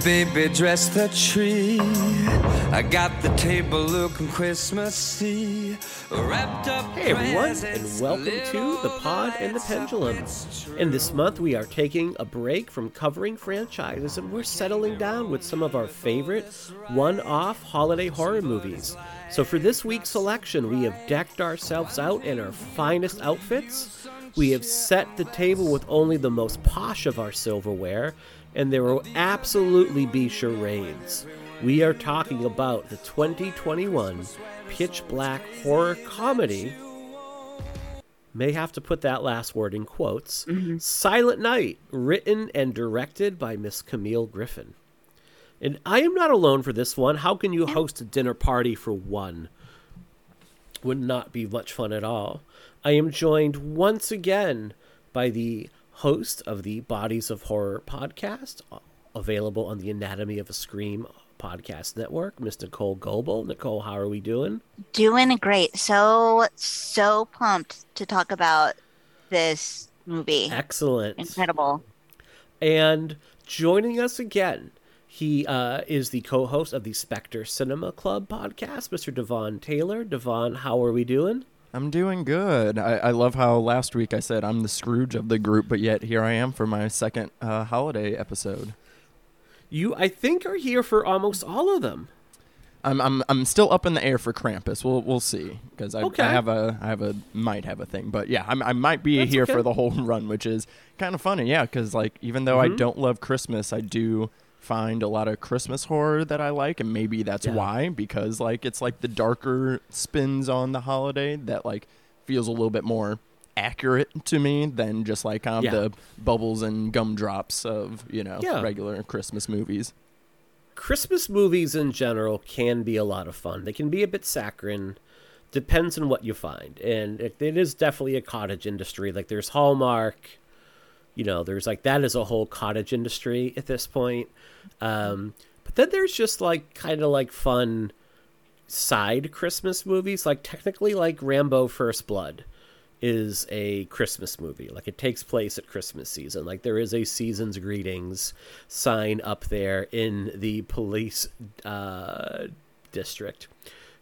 poured the brandy, baby, dressed the tree. I got the table looking Christmassy. Wrapped up Hey everyone, and welcome to The Pod and the Pendulum. And this month we are taking a break from covering franchises and we're settling down with some of our favorite one off holiday horror movies. So for this week's selection, we have decked ourselves out in our finest outfits. We have set the table with only the most posh of our silverware, and there will absolutely be charades. We are talking about the 2021 pitch black horror comedy. May have to put that last word in quotes. Mm-hmm. Silent Night, written and directed by Miss Camille Griffin. And I am not alone for this one. How can you host a dinner party for one? Would not be much fun at all. I am joined once again by the host of the Bodies of Horror podcast, available on the Anatomy of a Scream podcast network, Miss Nicole Goebel. Nicole, how are we doing? Doing great. So, so pumped to talk about this movie. Excellent. Incredible. And joining us again, he uh, is the co-host of the Spectre Cinema Club podcast, Mr. Devon Taylor. Devon, how are we doing? I'm doing good. I, I love how last week I said I'm the Scrooge of the group, but yet here I am for my second uh, holiday episode. You, I think, are here for almost all of them. I'm I'm I'm still up in the air for Krampus. We'll we'll see because I, Okay. I have a I have a might have a thing, but yeah, I'm, I might be That's here okay. for the whole run, which is kind of funny. Yeah, because like even though I Mhm. don't love Christmas, I do find a lot of Christmas horror that I like, and maybe that's Yeah. why because like it's like the darker spins on the holiday that like feels a little bit more accurate to me than just like kind of Yeah. the bubbles and gumdrops of you know Yeah. regular Christmas movies. Christmas movies in general can be a lot of fun. They can be a bit saccharine. Depends on what you find. And it, it is definitely a cottage industry. Like there's Hallmark, you know, there's like that is a whole cottage industry at this point. Um, but then there's just like kind of like fun side Christmas movies. Like technically like Rambo First Blood is a Christmas movie. Like it takes place at Christmas season. Like there is a season's greetings sign up there in the police uh, district.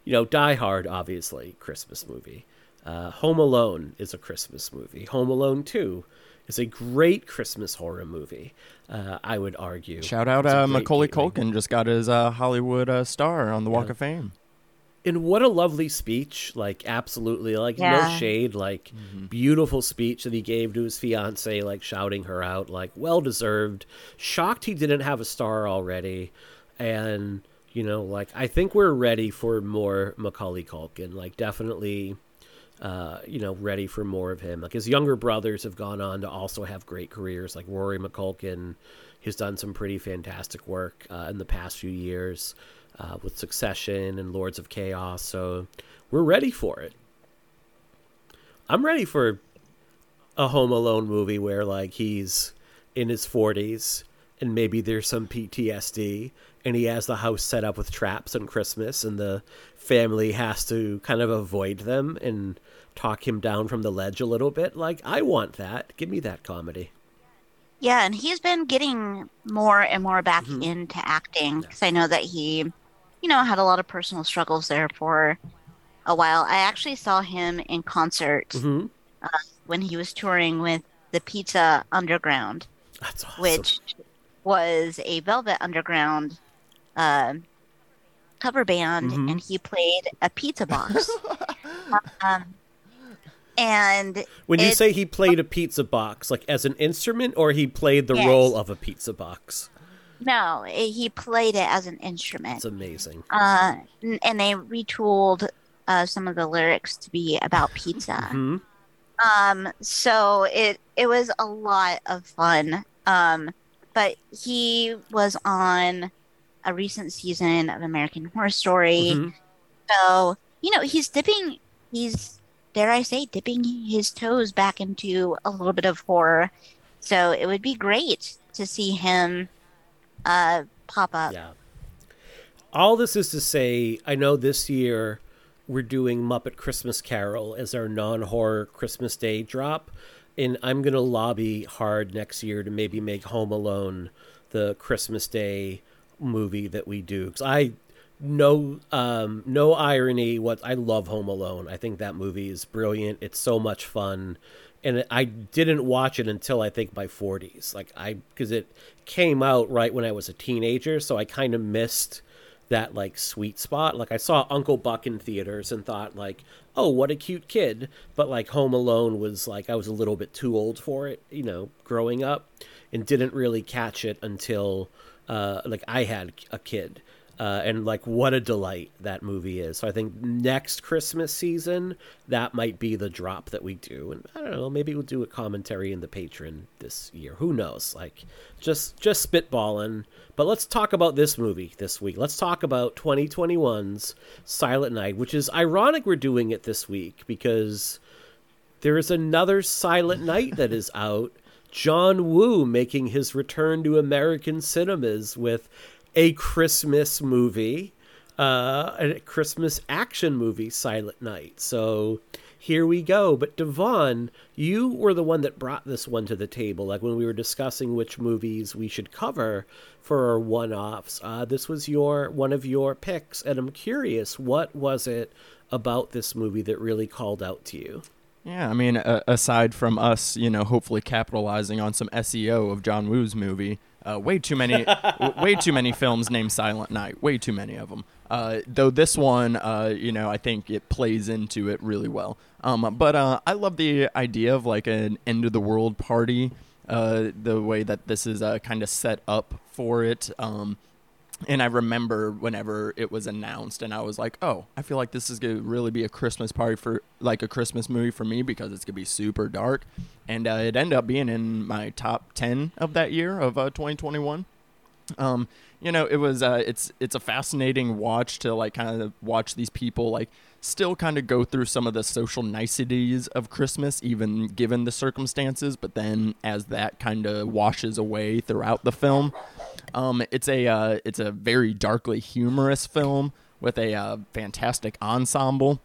You know, Die Hard, obviously, Christmas movie. Uh, Home Alone is a Christmas movie. Home Alone 2 is a great Christmas horror movie, uh, I would argue. Shout out It's uh, Macaulay gateway. Culkin just got his uh, Hollywood uh, star on the Walk Yeah. of Fame. and what a lovely speech like absolutely like no shade like beautiful speech that he gave to his fiance like shouting her out like well deserved shocked he didn't have a star already and you know like i think we're ready for more macaulay culkin like definitely uh, you know, ready for more of him. Like his younger brothers have gone on to also have great careers. Like Rory McCulkin, he's done some pretty fantastic work uh, in the past few years uh, with Succession and Lords of Chaos. So we're ready for it. I'm ready for a Home Alone movie where like he's in his 40s and maybe there's some PTSD and he has the house set up with traps on Christmas and the family has to kind of avoid them and talk him down from the ledge a little bit. Like I want that. Give me that comedy. Yeah, and he's been getting more and more back Mhm. into acting because I know that he, you know, had a lot of personal struggles there for a while. I actually saw him in concert hmm when he was touring with the Pizza Underground, That's awesome. which was a Velvet Underground uh, cover band, Mhm. and he played a pizza box. um, and when you say he played a pizza box, like as an instrument, or he played the Yes. role of a pizza box, no, he played it as an instrument. it's amazing. uh, and they retooled uh, some of the lyrics to be about pizza. hmm Um, so it it was a lot of fun. Um, but he was on a recent season of American Horror Story, Mhm. so you know he's dipping. He's dare I say dipping his toes back into a little bit of horror. So it would be great to see him uh, pop up. Yeah. All this is to say, I know this year we're doing Muppet Christmas Carol as our non horror Christmas Day drop. And I'm going to lobby hard next year to maybe make Home Alone the Christmas Day movie that we do. Because I no um no irony what I love Home Alone. I think that movie is brilliant. It's so much fun. And I didn't watch it until I think my 40s. Like I cuz it came out right when I was a teenager, so I kind of missed that like sweet spot. Like I saw Uncle Buck in theaters and thought like, "Oh, what a cute kid." But like Home Alone was like I was a little bit too old for it, you know, growing up and didn't really catch it until uh like I had a kid. Uh, and like what a delight that movie is. So I think next Christmas season that might be the drop that we do, and I don't know, maybe we'll do a commentary in the patron this year. Who knows? Like just just spitballing. But let's talk about this movie this week. Let's talk about 2021's Silent Night, which is ironic we're doing it this week because there is another Silent Night that is out. John Woo making his return to American cinemas with a Christmas movie, uh, a Christmas action movie, Silent Night. So here we go. But Devon, you were the one that brought this one to the table. Like when we were discussing which movies we should cover for our one-offs, uh, this was your one of your picks, and I'm curious, what was it about this movie that really called out to you? Yeah, I mean, uh, aside from us, you know, hopefully capitalizing on some SEO of John Woo's movie, uh, way too many, way too many films named Silent Night. Way too many of them. Uh, though this one, uh, you know, I think it plays into it really well. Um, but uh, I love the idea of like an end of the world party. Uh, the way that this is uh, kind of set up for it. Um, and I remember whenever it was announced, and I was like, "Oh, I feel like this is gonna really be a Christmas party for like a Christmas movie for me because it's gonna be super dark." And uh, it ended up being in my top ten of that year of uh, 2021. Um, you know, it was uh, it's it's a fascinating watch to like kind of watch these people like still kind of go through some of the social niceties of Christmas, even given the circumstances. But then as that kind of washes away throughout the film um, it's a uh, it's a very darkly humorous film with a uh, fantastic ensemble,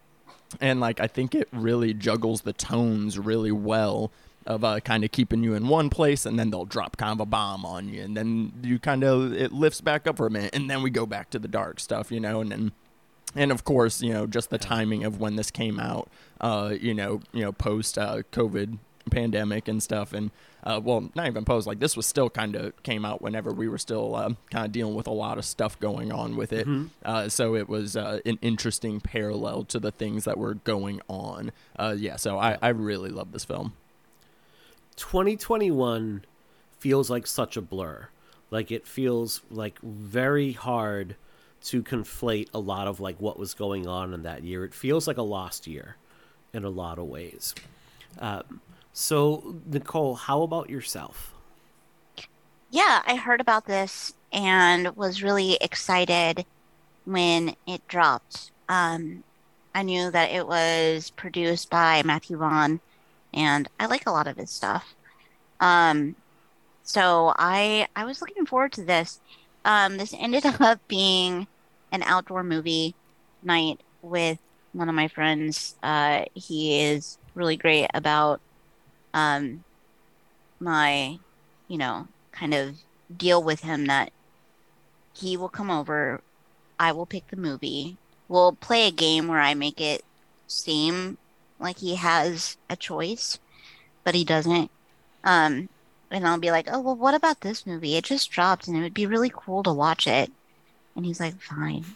and like I think it really juggles the tones really well of uh, kind of keeping you in one place, and then they'll drop kind of a bomb on you, and then you kind of it lifts back up for a minute, and then we go back to the dark stuff, you know, and then. And of course, you know, just the timing of when this came out, uh, you know, you know, post uh, COVID pandemic and stuff, and uh, well, not even post. Like this was still kind of came out whenever we were still uh, kind of dealing with a lot of stuff going on with it. Mm-hmm. Uh, so it was uh, an interesting parallel to the things that were going on. Uh, yeah, so I, I really love this film. 2021 feels like such a blur. Like it feels like very hard to conflate a lot of like what was going on in that year. It feels like a lost year in a lot of ways. Um, so, Nicole, how about yourself? Yeah, I heard about this and was really excited when it dropped. Um, I knew that it was produced by Matthew Vaughn, and I like a lot of his stuff. Um, so I I was looking forward to this. Um, this ended up being an outdoor movie night with one of my friends. Uh, he is really great about um, my, you know, kind of deal with him that he will come over, I will pick the movie, we'll play a game where I make it seem like he has a choice, but he doesn't. Um, and I'll be like, oh, well, what about this movie? It just dropped and it would be really cool to watch it. And he's like, fine.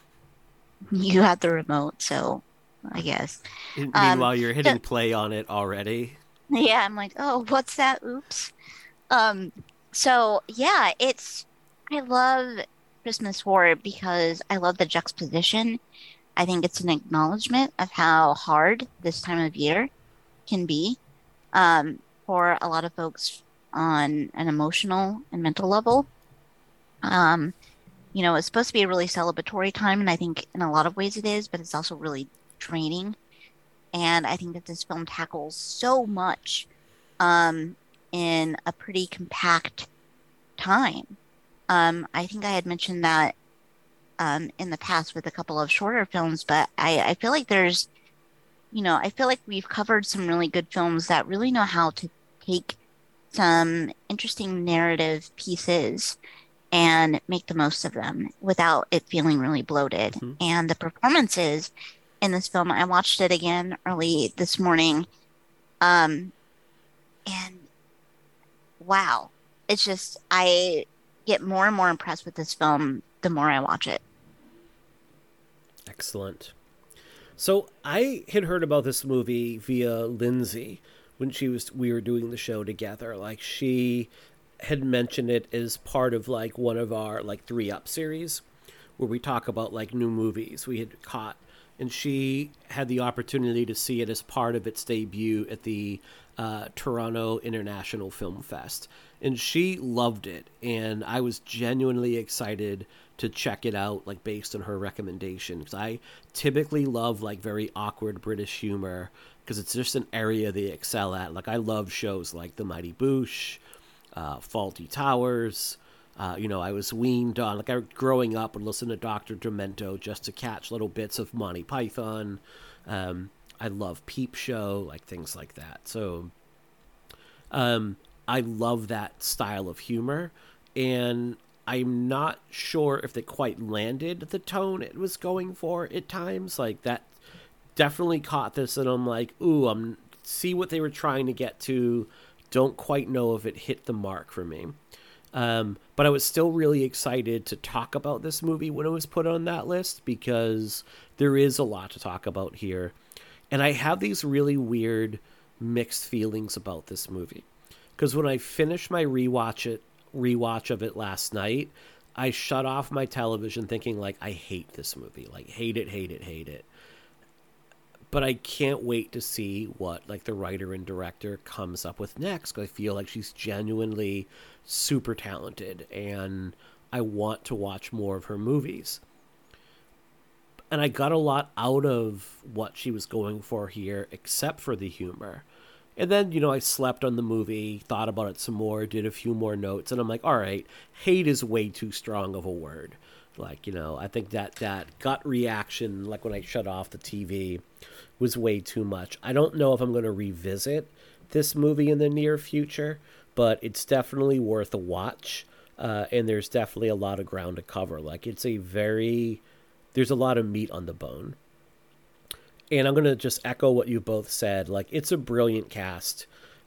You have the remote, so I guess. Meanwhile, um, you're hitting play on it already. Yeah, I'm like, oh, what's that? Oops. Um, so yeah, it's I love Christmas horror because I love the juxtaposition. I think it's an acknowledgement of how hard this time of year can be um, for a lot of folks on an emotional and mental level. Um, you know, it's supposed to be a really celebratory time, and I think in a lot of ways it is, but it's also really draining and I think that this film tackles so much um, in a pretty compact time. Um, I think I had mentioned that um, in the past with a couple of shorter films, but I, I feel like there's, you know, I feel like we've covered some really good films that really know how to take some interesting narrative pieces and make the most of them without it feeling really bloated. And the performances in this film, I watched it again early this morning. Um, and wow, it's just, I get more and more impressed with this film the more I watch it. Excellent. So I had heard about this movie via Lindsay when she was we were doing the show together. Like she had mentioned it as part of like one of our like three up series where we talk about like new movies we had caught and she had the opportunity to see it as part of its debut at the uh, Toronto International Film Fest. And she loved it. And I was genuinely excited to check it out, like based on her recommendation. Because I typically love like very awkward British humor because it's just an area they excel at. Like I love shows like The Mighty Boosh, uh, Fawlty Towers. Uh, you know, I was weaned on like I growing up would listen to Doctor Demento just to catch little bits of Monty Python. Um, I love Peep Show, like things like that. So, um, I love that style of humor, and I'm not sure if they quite landed the tone it was going for at times. Like that, definitely caught this, and I'm like, ooh, I'm see what they were trying to get to. Don't quite know if it hit the mark for me. Um, but I was still really excited to talk about this movie when it was put on that list because there is a lot to talk about here. And I have these really weird mixed feelings about this movie. Because when I finished my rewatch it rewatch of it last night, I shut off my television thinking like I hate this movie. Like hate it, hate it, hate it but I can't wait to see what like the writer and director comes up with next. I feel like she's genuinely super talented, and I want to watch more of her movies. And I got a lot out of what she was going for here, except for the humor. And then, you know, I slept on the movie, thought about it some more, did a few more notes, and I'm like, all right, hate is way too strong of a word. Like, you know, I think that that gut reaction, like when I shut off the TV, was way too much. I don't know if I'm going to revisit this movie in the near future, but it's definitely worth a watch. Uh, and there's definitely a lot of ground to cover. Like, it's a very, there's a lot of meat on the bone. And I'm going to just echo what you both said. Like, it's a brilliant cast,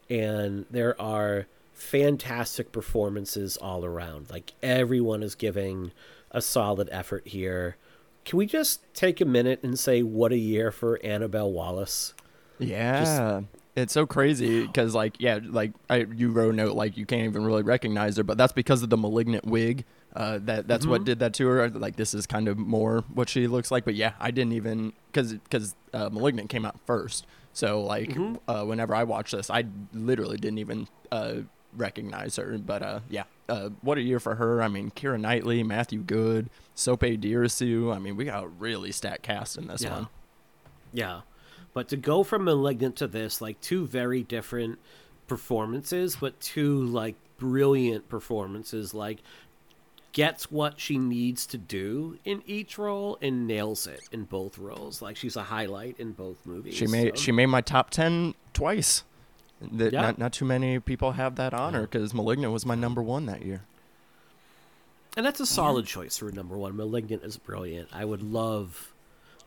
and there are fantastic performances all around. Like, everyone is giving a solid effort here. Can we just take a minute and say what a year for Annabelle Wallis? Yeah. it's so crazy because, like, yeah, like I, you wrote a note like you can't even really recognize her, but that's because of the malignant wig. Uh, that that's what did that to her. Like this is kind of more what she looks like. But yeah, I didn't even because because uh, malignant came out first. So like uh, whenever I watched this, I literally didn't even uh, recognize her. But uh, yeah, uh, what a year for her. I mean, Keira Knightley, Matthew Goode, Sope Dirisu. I mean, we got a really stacked cast in this Yeah. one. Yeah. But to go from Malignant to this, like two very different performances, but two like brilliant performances, like gets what she needs to do in each role and nails it in both roles. Like she's a highlight in both movies. She made so- she made my top ten twice. That Yeah. not not too many people have that honor because Malignant was my number one that year. And that's a solid choice for number one. Malignant is brilliant. I would love,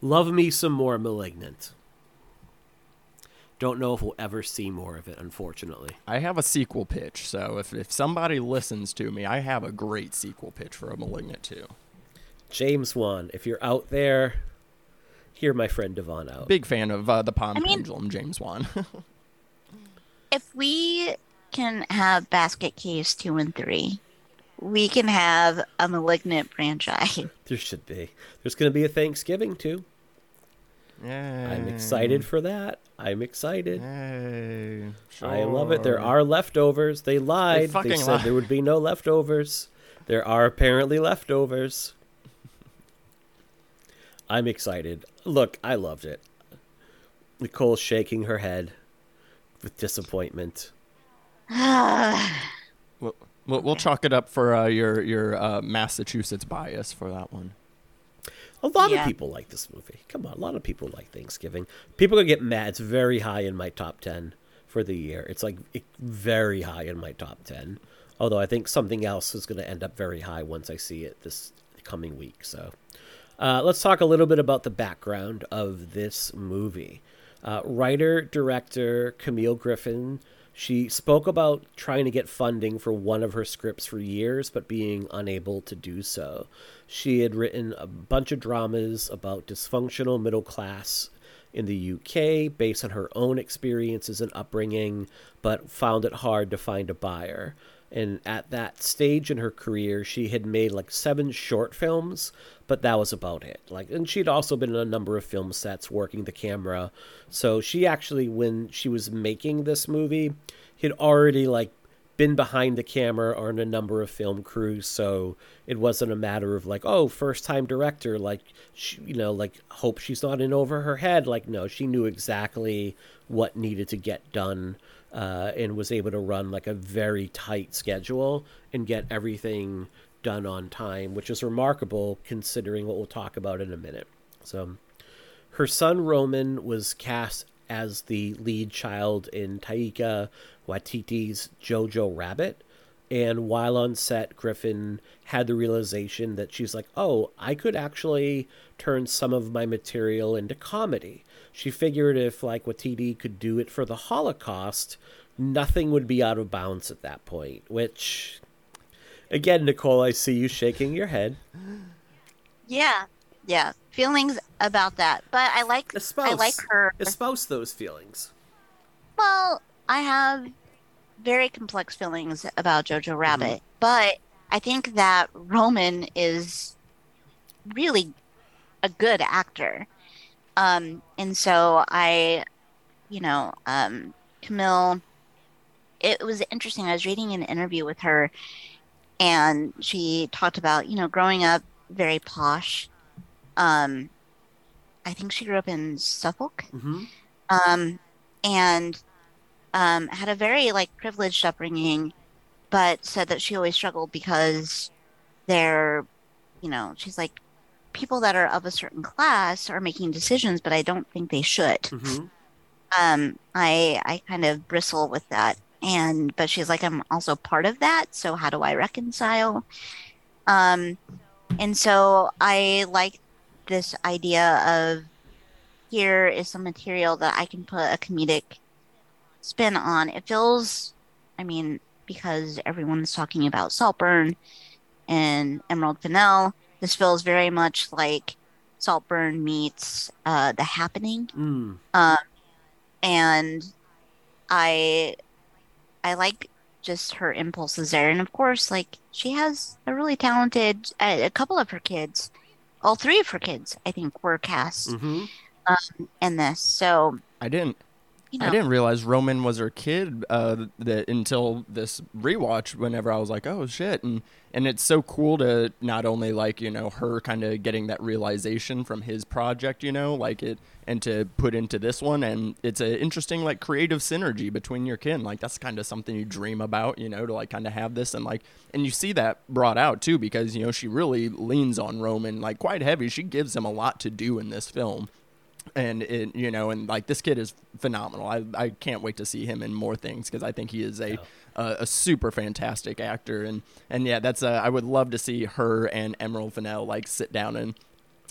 love me some more Malignant. Don't know if we'll ever see more of it, unfortunately. I have a sequel pitch, so if if somebody listens to me, I have a great sequel pitch for a Malignant too. James Wan, if you're out there, hear my friend Devon out. Big fan of uh, the Palm I mean- Pendulum, James Wan. If we can have Basket Case 2 and 3, we can have a Malignant franchise. There should be. There's going to be a Thanksgiving too. yeah, I'm excited for that. I'm excited. Hey, I love it. There are leftovers. They lied. They, fucking said lied. there would be no leftovers. There are apparently leftovers. I'm excited. Look, I loved it. Nicole's shaking her head with disappointment. We'll, we'll, we'll chalk it up for uh, your your uh, Massachusetts bias for that one. A lot Yeah. of people like this movie. Come on, a lot of people like Thanksgiving. People gonna get mad. It's very high in my top ten for the year. It's like it, very high in my top ten Although I think something else is going to end up very high once I see it this coming week. So uh, let's talk a little bit about the background of this movie. Uh, writer director Camille Griffin. She spoke about trying to get funding for one of her scripts for years, but being unable to do so. She had written a bunch of dramas about dysfunctional middle class in the UK based on her own experiences and upbringing, but found it hard to find a buyer. And at that stage in her career, she had made like seven short films, but that was about it. Like, and she'd also been in a number of film sets working the camera. So she actually, when she was making this movie, had already like been behind the camera on a number of film crews so it wasn't a matter of like oh first time director like she, you know like hope she's not in over her head like no she knew exactly what needed to get done uh, and was able to run like a very tight schedule and get everything done on time which is remarkable considering what we'll talk about in a minute so her son roman was cast as the lead child in taika Waititi's Jojo Rabbit. And while on set, Griffin had the realization that she's like, oh, I could actually turn some of my material into comedy. She figured if, like, Waititi could do it for the Holocaust, nothing would be out of bounds at that point. Which, again, Nicole, I see you shaking your head. Yeah, yeah, feelings about that. But I like, espouse, I like her. Espouse those feelings. Well, I have very complex feelings about Jojo Rabbit, mm-hmm. but I think that Roman is really a good actor. Um, and so I, you know, um, Camille, it was interesting. I was reading an interview with her, and she talked about, you know, growing up very posh. Um, I think she grew up in Suffolk. Mm-hmm. Um, and um, had a very like privileged upbringing, but said that she always struggled because they're, you know, she's like, people that are of a certain class are making decisions, but I don't think they should. Mm-hmm. Um, I I kind of bristle with that, and but she's like, I'm also part of that, so how do I reconcile? Um, and so I like this idea of here is some material that I can put a comedic spin on. It feels, I mean, because everyone's talking about Saltburn and Emerald Fennell, this feels very much like Saltburn meets uh, The Happening. Mm. Uh, and I, I like just her impulses there, and of course, like she has a really talented. a couple of her kids, all three of her kids, I think, were cast mm-hmm. um, in this. So I didn't you know. I didn't realize Roman was her kid uh, that until this rewatch. Whenever I was like, "Oh shit!" and and it's so cool to not only like you know her kind of getting that realization from his project, you know, like it, and to put into this one, and it's an interesting like creative synergy between your kin. Like that's kind of something you dream about, you know, to like kind of have this and like, and you see that brought out too because you know she really leans on Roman like quite heavy. She gives him a lot to do in this film and it, you know, and like this kid is phenomenal. I, I can't wait to see him in more things because I think he is a, yeah. a, a super fantastic actor. And and yeah, that's uh, I would love to see her and Emerald Fennell like sit down and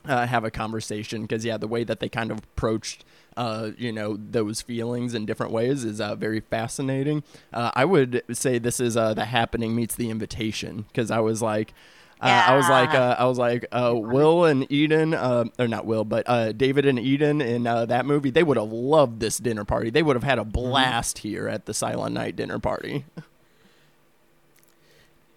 uh, have a conversation because yeah, the way that they kind of approached. Uh, you know those feelings in different ways is uh, very fascinating. Uh, I would say this is uh, the happening meets the invitation because I was like, yeah. Uh, I was like, uh, I was like, uh, Will and Eden, uh, or not Will, but uh, David and Eden in uh, that movie, they would have loved this dinner party. They would have had a mm-hmm. blast mm-hmm. here at the Silent Night dinner party.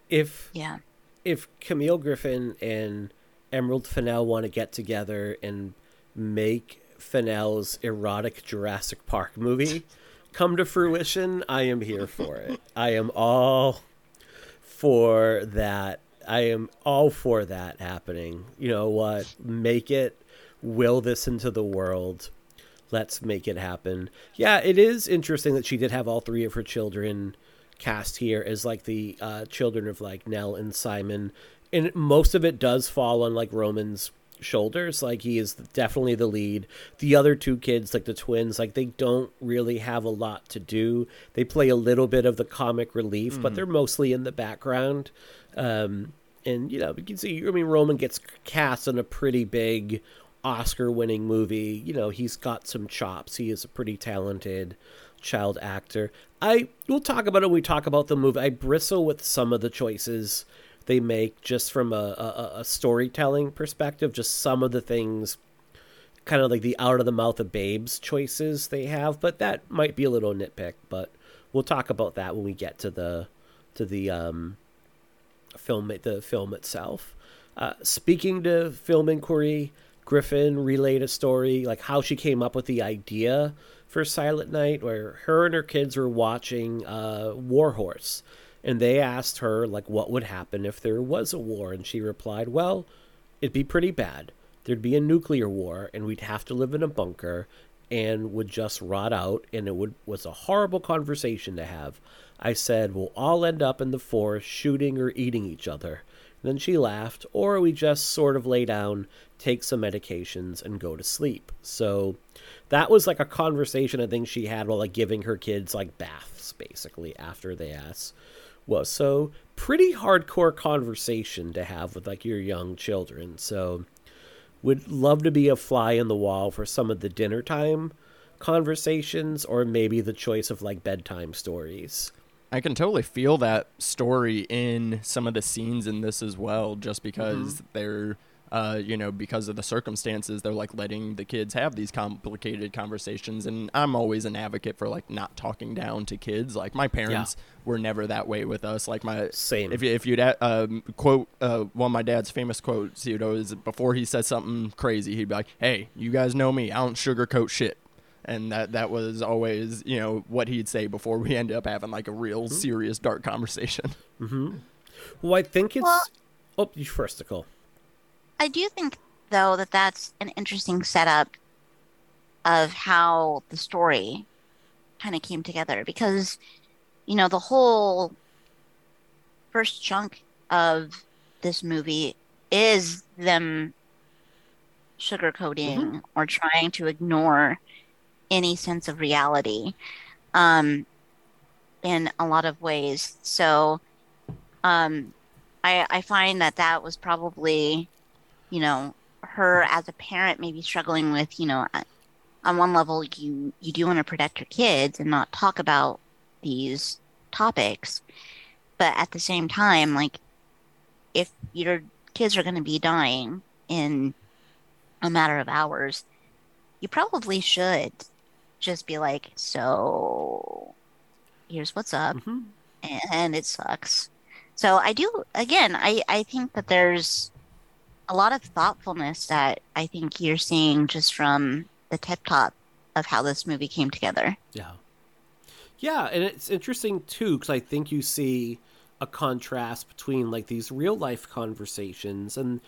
If yeah, if Camille Griffin and Emerald Fennell want to get together and make Fennell's erotic Jurassic Park movie come to fruition, I am here for it. I am all for that I am all for that happening. You know what? Make it, will this into the world. Let's make it happen. Yeah, it is interesting that she did have all three of her children cast here as like the uh, children of like Nell and Simon. And most of it does fall on like Roman's shoulders. Like he is definitely the lead. The other two kids, like the twins, like they don't really have a lot to do. They play a little bit of the comic relief, but they're mostly in the background. Um, and you know, you can see. I mean, Roman gets cast in a pretty big Oscar-winning movie. You know, he's got some chops. He is a pretty talented child actor. I we'll talk about it when we talk about the movie. I bristle with some of the choices they make just from a, a, a storytelling perspective. Just some of the things, kind of like the out of the mouth of babes choices they have. But that might be a little nitpick. But we'll talk about that when we get to the to the um, film the film itself. Uh, speaking to film inquiry, Griffin relayed a story like how she came up with the idea for Silent Night, where her and her kids were watching uh, War Horse, and they asked her like what would happen if there was a war, and she replied, "Well, it'd be pretty bad. There'd be a nuclear war, and we'd have to live in a bunker." And would just rot out, and it would was a horrible conversation to have. I said, "We'll all end up in the forest shooting or eating each other." Then she laughed, or we just sort of lay down, take some medications, and go to sleep. So that was like a conversation I think she had while like giving her kids like baths, basically, after they asked. Well, so pretty hardcore conversation to have with like your young children. So would love to be a fly in the wall for some of the dinner time conversations or maybe the choice of like bedtime stories. I can totally feel that story in some of the scenes in this as well, just because Mm-hmm. they're, uh, you know, because of the circumstances, they're like letting the kids have these complicated conversations. And I'm always an advocate for like not talking down to kids. Like my parents were never that way with us. Like my Same. If you, if you'd uh, um, quote uh, one of my dad's famous quotes, you know, is before he said something crazy, he'd be like, "Hey, you guys know me. I don't sugarcoat shit." And that that was always you know what he'd say before we ended up having like a real mm-hmm. serious dark conversation. Mm-hmm. Well, I think it's. Well- oh, you first, Nicole. I do think, though, that that's an interesting setup of how the story kind of came together because, you know, the whole first chunk of this movie is them sugarcoating mm-hmm. or trying to ignore any sense of reality um, in a lot of ways. So um, I, I find that that was probably you know, her as a parent maybe struggling with, you know, on one level you you do want to protect your kids and not talk about these topics, but at the same time, like if your kids are going to be dying in a matter of hours, you probably should just be like, so here's what's up Mhm. and it sucks. So I do again, I I think that there's a lot of thoughtfulness that I think you're seeing just from the tip top of how this movie came together. Yeah. Yeah, and it's interesting too because I think you see a contrast between like these real life conversations and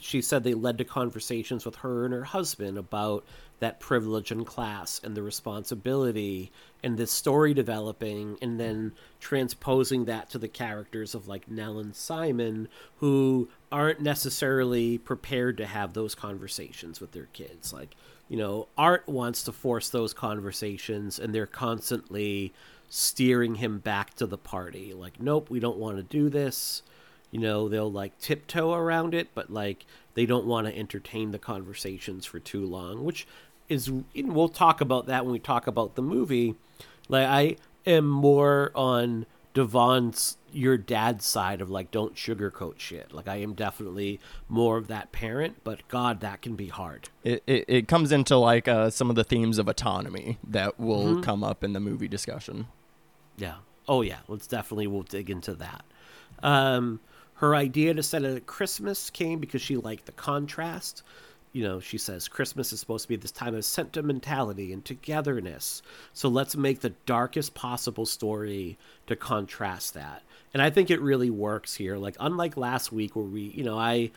she said they led to conversations with her and her husband about that privilege and class and the responsibility and this story developing and then transposing that to the characters of like Nell and Simon who aren't necessarily prepared to have those conversations with their kids. Like you know art wants to force those conversations and they're constantly steering him back to the party. Like nope we don't want to do this. You know they'll like tiptoe around it but like they don't want to entertain the conversations for too long which is we'll talk about that when we talk about the movie like i am more on devon's your dad's side of like don't sugarcoat shit like i am definitely more of that parent but god that can be hard It, it, it comes into like uh, some of the themes of autonomy that will come up in the movie discussion. Yeah. Oh yeah. Let's definitely we'll dig into that. Um, her idea to set it at Christmas came because she liked the contrast. You know, she says Christmas is supposed to be this time of sentimentality and togetherness. So let's make the darkest possible story to contrast that. And I think it really works here. Like unlike last week where we, you know, I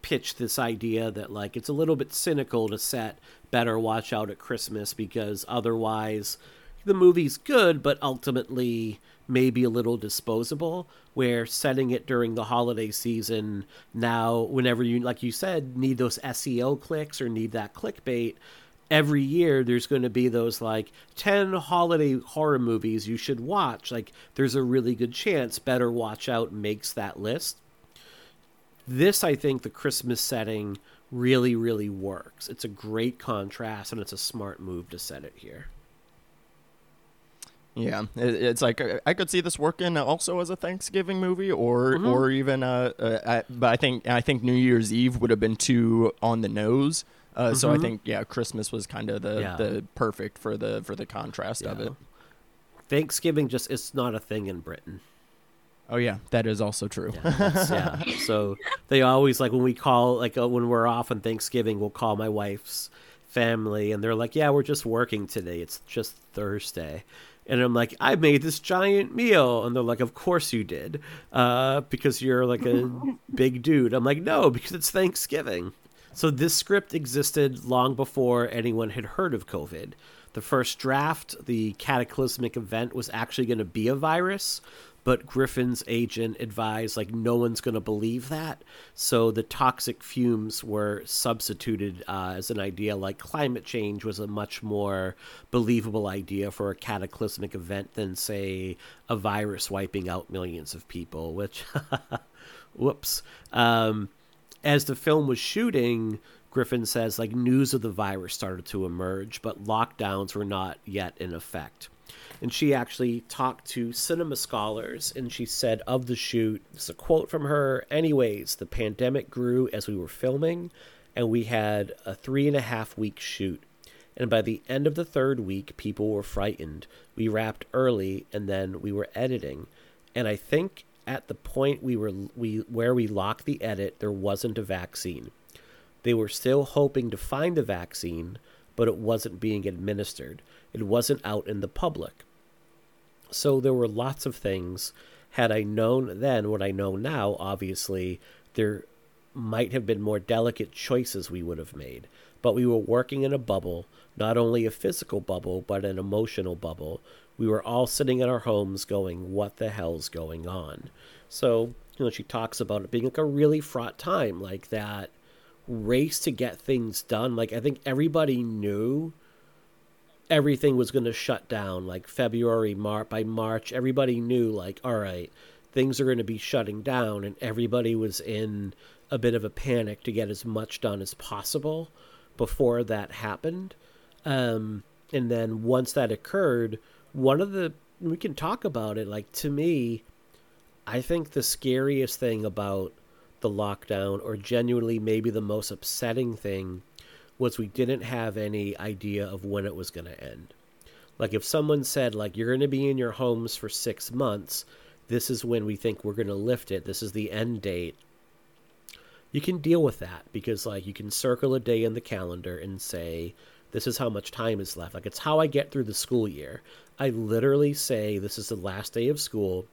pitched this idea that like it's a little bit cynical to set better watch out at Christmas because otherwise the movie's good, but ultimately maybe a little disposable where setting it during the holiday season now whenever you like you said need those SEO clicks or need that clickbait every year there's going to be those like 10 holiday horror movies you should watch. Like there's a really good chance better watch out makes that list. This i think the christmas setting really really works. It's a great contrast and it's a smart move to set it here yeah, it's like uh, I could see this working also as a Thanksgiving movie, or mm-hmm. or even uh, uh I, but I think I think New Year's Eve would have been too on the nose. Uh, mm-hmm. So I mm-hmm. think yeah, Christmas was kind of the yeah. the perfect for the for the contrast yeah. of it. Thanksgiving just it's not a thing in Britain. Oh yeah, that is also true. Yeah, yeah. So they always like when we call like uh, when we're off on Thanksgiving, we'll call my wife's family, and they're like, "Yeah, we're just working today. It's just Thursday." And I'm like, I made this giant meal. And they're like, Of course you did. Uh, because you're like a big dude. I'm like, No, because it's Thanksgiving. So this script existed long before anyone had heard of COVID. The first draft, the cataclysmic event, was actually going to be a virus, but Griffin's agent advised like no one's going to believe that. So the toxic fumes were substituted uh, as an idea like climate change was a much more believable idea for a cataclysmic event than say a virus wiping out millions of people, which whoops. Um, as the film was shooting, Griffin says like news of the virus started to emerge, but lockdowns were not yet in effect and she actually talked to cinema scholars and she said of the shoot is a quote from her anyways the pandemic grew as we were filming and we had a three and a half week shoot. And by the end of the third week people were frightened. We wrapped early and then we were editing. And i think at the point we were we where we locked the edit there wasn't a vaccine. They were still hoping to find a vaccine but it wasn't being administered it wasn't out in the public so there were lots of things. Had I known then what I know now, obviously, there might have been more delicate choices we would have made. But we were working in a bubble, not only a physical bubble, but an emotional bubble. We were all sitting in our homes going, What the hell's going on? So, you know, she talks about it being like a really fraught time, like that race to get things done. Like, I think everybody knew everything was going to shut down like February, March by March everybody knew like all right, things are going to be shutting down and everybody was in a bit of a panic to get as much done as possible before that happened. Um, and then once that occurred, one of the we can talk about it like to me I think the scariest thing about the lockdown or genuinely maybe the most upsetting thing was we didn't have any idea of when it was going to end. Like if someone said like you're going to be in your homes for 6 months, this is when we think we're going to lift it. This is the end date. You can deal with that because like you can circle a day in the calendar and say this is how much time is left. Like it's how I get through the school year. I literally say this is the last day of school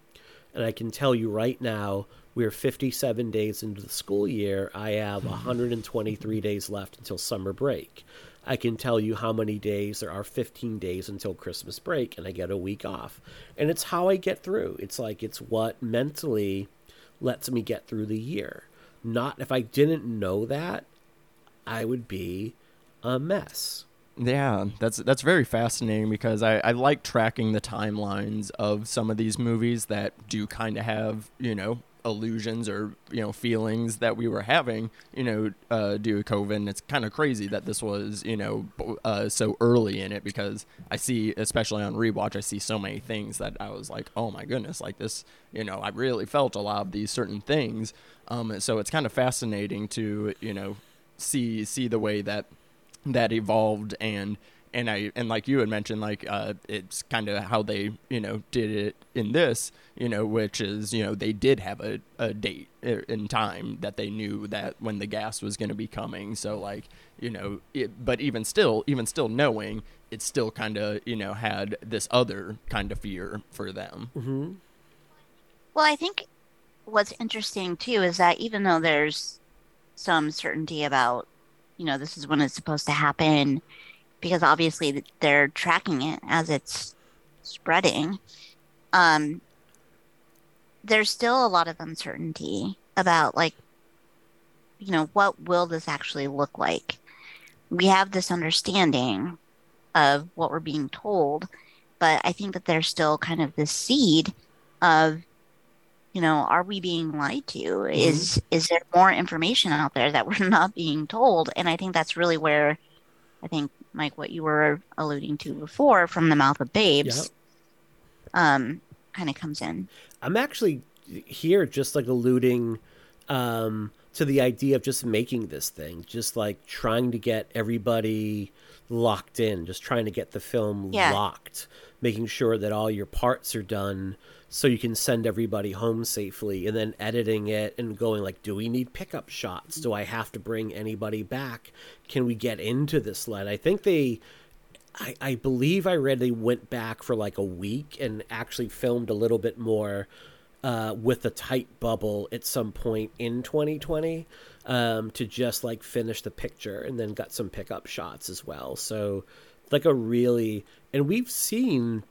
and I can tell you right now we're 57 days into the school year. I have hmm. 123 days left until summer break. I can tell you how many days there are 15 days until Christmas break, and I get a week off. And it's how I get through. It's like it's what mentally lets me get through the year. Not if I didn't know that, I would be a mess. Yeah, that's that's very fascinating because I, I like tracking the timelines of some of these movies that do kind of have, you know, illusions or you know feelings that we were having you know uh, due to covid. And it's kind of crazy that this was you know uh, so early in it because i see especially on rewatch i see so many things that i was like oh my goodness like this you know i really felt a lot of these certain things. Um, so it's kind of fascinating to you know see see the way that that evolved and and I and like you had mentioned, like uh, it's kind of how they you know did it in this, you know, which is you know they did have a, a date in time that they knew that when the gas was going to be coming. So like you know, it, but even still, even still knowing, it still kind of you know had this other kind of fear for them. Mm-hmm. Well, I think what's interesting too is that even though there's some certainty about you know this is when it's supposed to happen because obviously they're tracking it as it's spreading. um, there's still a lot of uncertainty about like, you know, what will this actually look like? We have this understanding of what we're being told, but I think that there's still kind of this seed of, you know, are we being lied to? Mm-hmm. Is is there more information out there that we're not being told? And I think that's really where I think Mike, what you were alluding to before from the mouth of babes, yep. um, kind of comes in. I'm actually here just like alluding um, to the idea of just making this thing, just like trying to get everybody locked in, just trying to get the film yeah. locked, making sure that all your parts are done so you can send everybody home safely and then editing it and going like do we need pickup shots? Do i have to bring anybody back? Can we get into this lead? I think they I, I believe i read they went back for like a week and actually filmed a little bit more uh, with a tight bubble at some point in 2020 um, to just like finish the picture and then got some pickup shots as well. So like a really and we've seen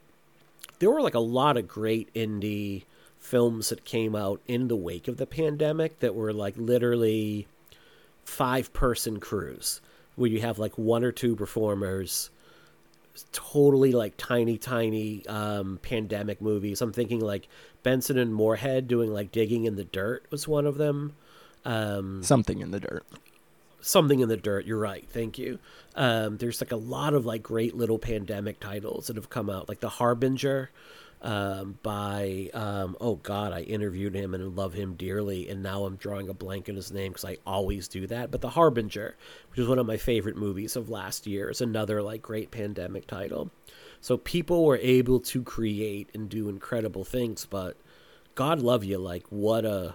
there were like a lot of great indie films that came out in the wake of the pandemic that were like literally five person crews where you have like one or two performers totally like tiny tiny um, pandemic movies. I'm thinking like benson and moorhead doing like digging in the dirt was one of them. Um, something in the dirt something in the dirt you're right thank you. Um, there's like a lot of like great little pandemic titles that have come out like the harbinger um, by um, oh god i interviewed him and love him dearly and now i'm drawing a blank in his name because i always do that but the harbinger which is one of my favorite movies of last year is another like great pandemic title. So people were able to create and do incredible things but god love you like what a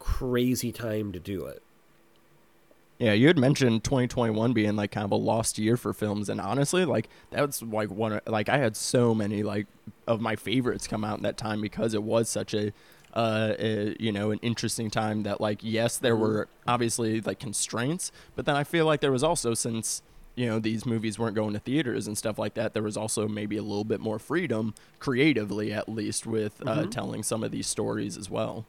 crazy time to do it yeah, you had mentioned 2021 being like kind of a lost year for films, and honestly, like that was like one like I had so many like of my favorites come out in that time because it was such a, uh, a, you know, an interesting time. That like yes, there were obviously like constraints, but then I feel like there was also since you know these movies weren't going to theaters and stuff like that, there was also maybe a little bit more freedom creatively, at least with uh, mm-hmm. telling some of these stories as well.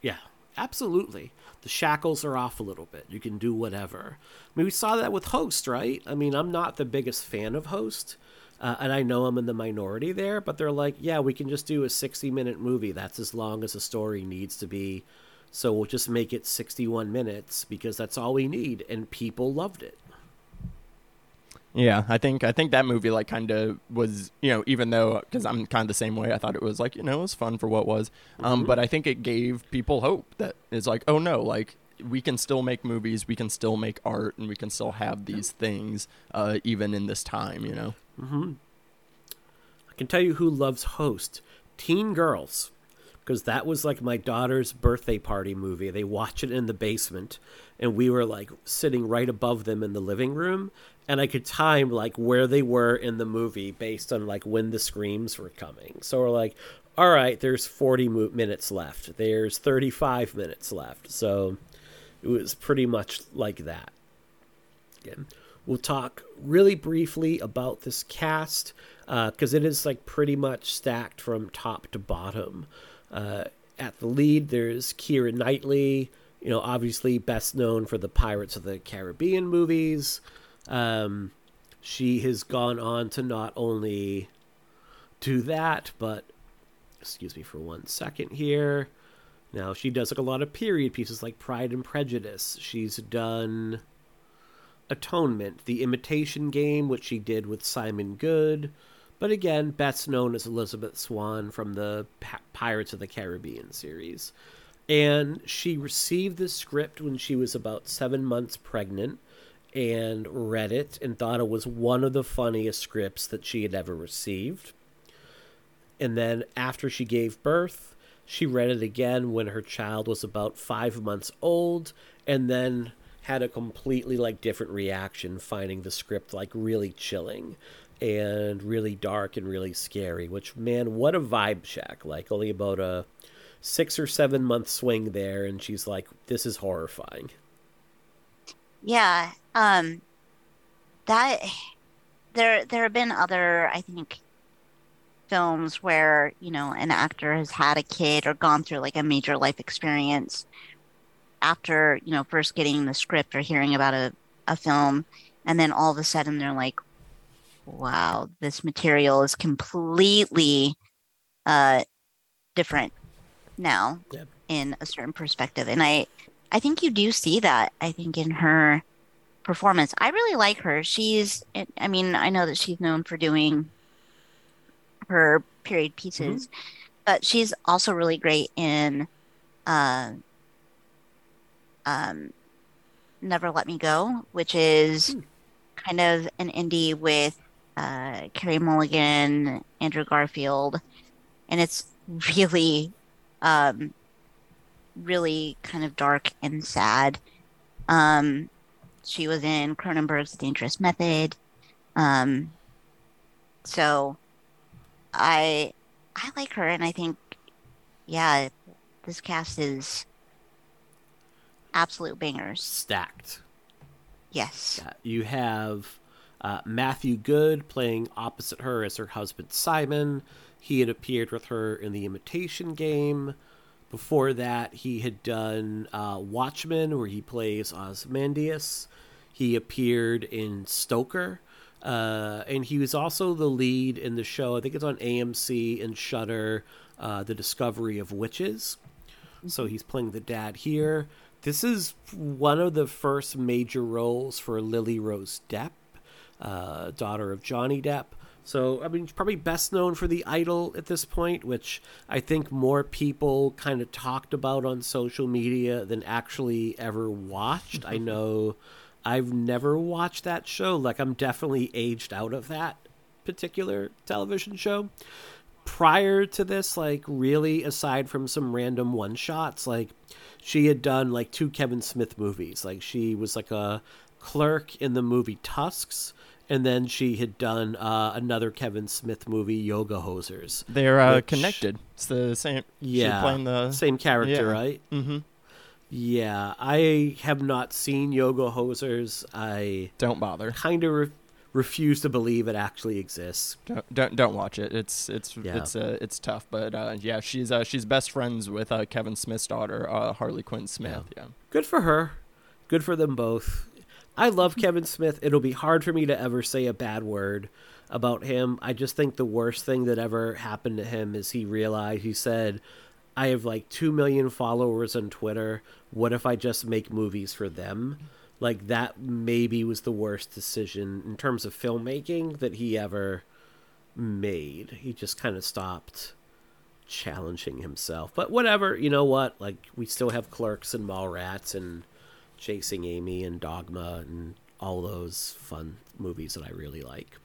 Yeah, absolutely the shackles are off a little bit. You can do whatever. I mean, we saw that with Host, right? I mean, I'm not the biggest fan of Host, uh, and I know I'm in the minority there, but they're like, yeah, we can just do a 60 minute movie. That's as long as a story needs to be. So we'll just make it 61 minutes because that's all we need. And people loved it. Yeah, I think I think that movie like kind of was you know even though because I'm kind of the same way I thought it was like you know it was fun for what was, um, mm-hmm. but I think it gave people hope that it's like oh no like we can still make movies, we can still make art, and we can still have these things uh, even in this time, you know. Mm-hmm. I can tell you who loves Host, Teen Girls, because that was like my daughter's birthday party movie. They watch it in the basement, and we were like sitting right above them in the living room, and I could time like where they were in the movie based on like when the screams were coming. So we're like, all right, there's 40 mo- minutes left. There's 35 minutes left. So it was pretty much like that. Again, we'll talk really briefly about this cast because uh, it is like pretty much stacked from top to bottom. Uh, at the lead, there's Keira Knightley, you know, obviously best known for the Pirates of the Caribbean movies. Um, she has gone on to not only do that, but excuse me for one second here. Now she does like a lot of period pieces like Pride and Prejudice. She's done Atonement, The Imitation Game, which she did with Simon Good, but again, best known as Elizabeth Swann from the Pirates of the Caribbean series. And she received the script when she was about seven months pregnant and read it and thought it was one of the funniest scripts that she had ever received. And then after she gave birth, she read it again when her child was about five months old, and then had a completely like different reaction, finding the script like really chilling and really dark and really scary. Which man, what a vibe check! Like only about a six or seven month swing there, and she's like, "This is horrifying." Yeah, um, that there there have been other, I think, films where, you know, an actor has had a kid or gone through like a major life experience after, you know, first getting the script or hearing about a, a film. And then all of a sudden they're like, wow, this material is completely uh, different now Yep. in a certain perspective. And I, I think you do see that, I think, in her performance. I really like her. She's, I mean, I know that she's known for doing her period pieces, but she's also really great in uh, um, Never Let Me Go, which is kind of an indie with uh, Carey Mulligan, Andrew Garfield, and it's really, um, really kind of dark and sad. Um, she was in Cronenberg's Dangerous Method. Um, so I I like her and I think yeah, this cast is absolute bangers. Stacked. Yes. You have uh, Matthew Goode playing opposite her as her husband Simon. He had appeared with her in The Imitation Game. Before that, he had done uh, Watchmen, where he plays Ozymandias. He appeared in Stoker, uh, and he was also the lead in the show. I think it's on AMC and Shudder, uh, The Discovery of Witches. So he's playing the dad here. This is one of the first major roles for Lily Rose Depp, uh, daughter of Johnny Depp. So, I mean, probably best known for The Idol at this point, which I think more people kind of talked about on social media than actually ever watched. I know I've never watched that show. Like, I'm definitely aged out of that particular television show prior to this, like really aside from some random one shots, like she had done like two Kevin Smith movies. Like she was like a clerk in the movie Tusks, and then she had done uh, another Kevin Smith movie, Yoga Hosers. They're uh, Which- connected. It's the same. Yeah, playing the same character, yeah. right? Mm-hmm. Yeah, I have not seen Yoga Hosers. I Don't bother. kind of re- refuse to believe it actually exists. Don't don't, don't watch it. It's it's Yeah. it's uh, it's tough. But uh, yeah, she's uh, she's best friends with uh, Kevin Smith's daughter, uh, Harley Quinn Smith. Yeah. Good for her. Good for them both. I love Kevin Smith. It'll be hard for me to ever say a bad word about him. I just think the worst thing that ever happened to him is he realized he said, I have like 2 million followers on Twitter. What if I just make movies for them? Like that maybe was the worst decision in terms of filmmaking that he ever made. He just kind of stopped challenging himself. But whatever, you know what? Like we still have Clerks and Mallrats and Chasing Amy and Dogma and all those fun movies that I really like.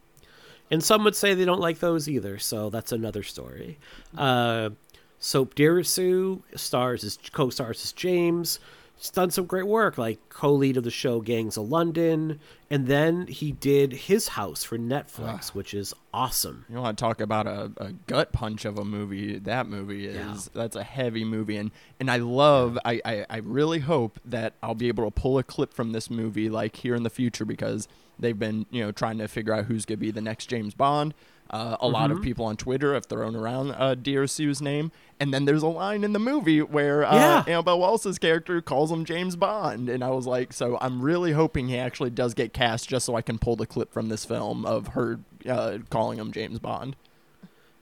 And some would say they don't like those either, so that's another story. Uh, Sope Dirisu stars as co-stars as James. He's done some great work, like co-lead of the show Gangs of London, and then he did His House for Netflix, ah. which is awesome. You want to talk about a, a gut punch of a movie? That movie is Yeah. that's a heavy movie, and and I love. I, I I really hope that I'll be able to pull a clip from this movie like here in the future because they've been you know trying to figure out who's gonna be the next James Bond. Uh, a lot Mm-hmm. of people on Twitter have thrown around uh, Dirisu's name, and then there's a line in the movie where uh, Yeah. Annabelle Wallis's character calls him James Bond, and I was like, so I'm really hoping he actually does get cast just so I can pull the clip from this film of her uh, calling him James Bond.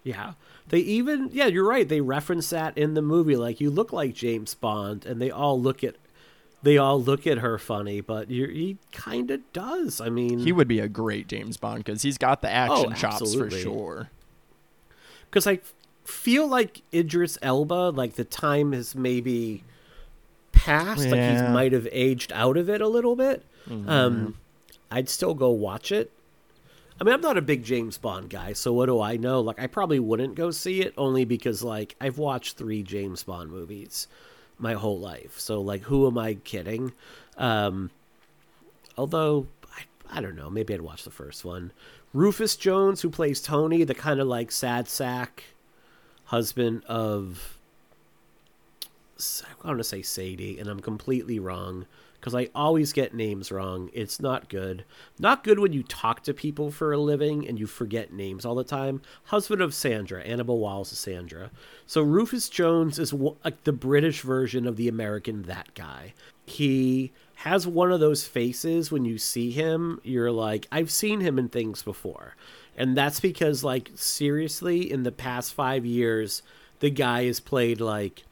Yeah. They even yeah, you're right. They reference that in the movie like you look like James Bond and they all look at they all look at her funny, but he kind of does. I mean, He would be a great James Bond because he's got the action Oh, chops for sure. cuz I feel like Idris Elba like the time has maybe passed like he might have aged out of it a little bit. Mm-hmm. Um I'd still go watch it. I mean, I'm not a big James Bond guy, so what do I know? Like, I probably wouldn't go see it only because, like, I've watched three James Bond movies my whole life. So, like, who am I kidding? Um, although, I, I don't know. Maybe I'd watch the first one. Rufus Jones, who plays Tony, the kind of like sad sack husband of. I want to say Sadie, and I'm completely wrong because I always get names wrong. It's not good. Not good when you talk to people for a living and you forget names all the time. Husband of Sandra, Annabelle Wallis is Sandra. So Rufus Jones is like the British version of the American that guy. He has one of those faces when you see him, you're like, I've seen him in things before. And that's because, like, seriously, in the past five years, the guy has played like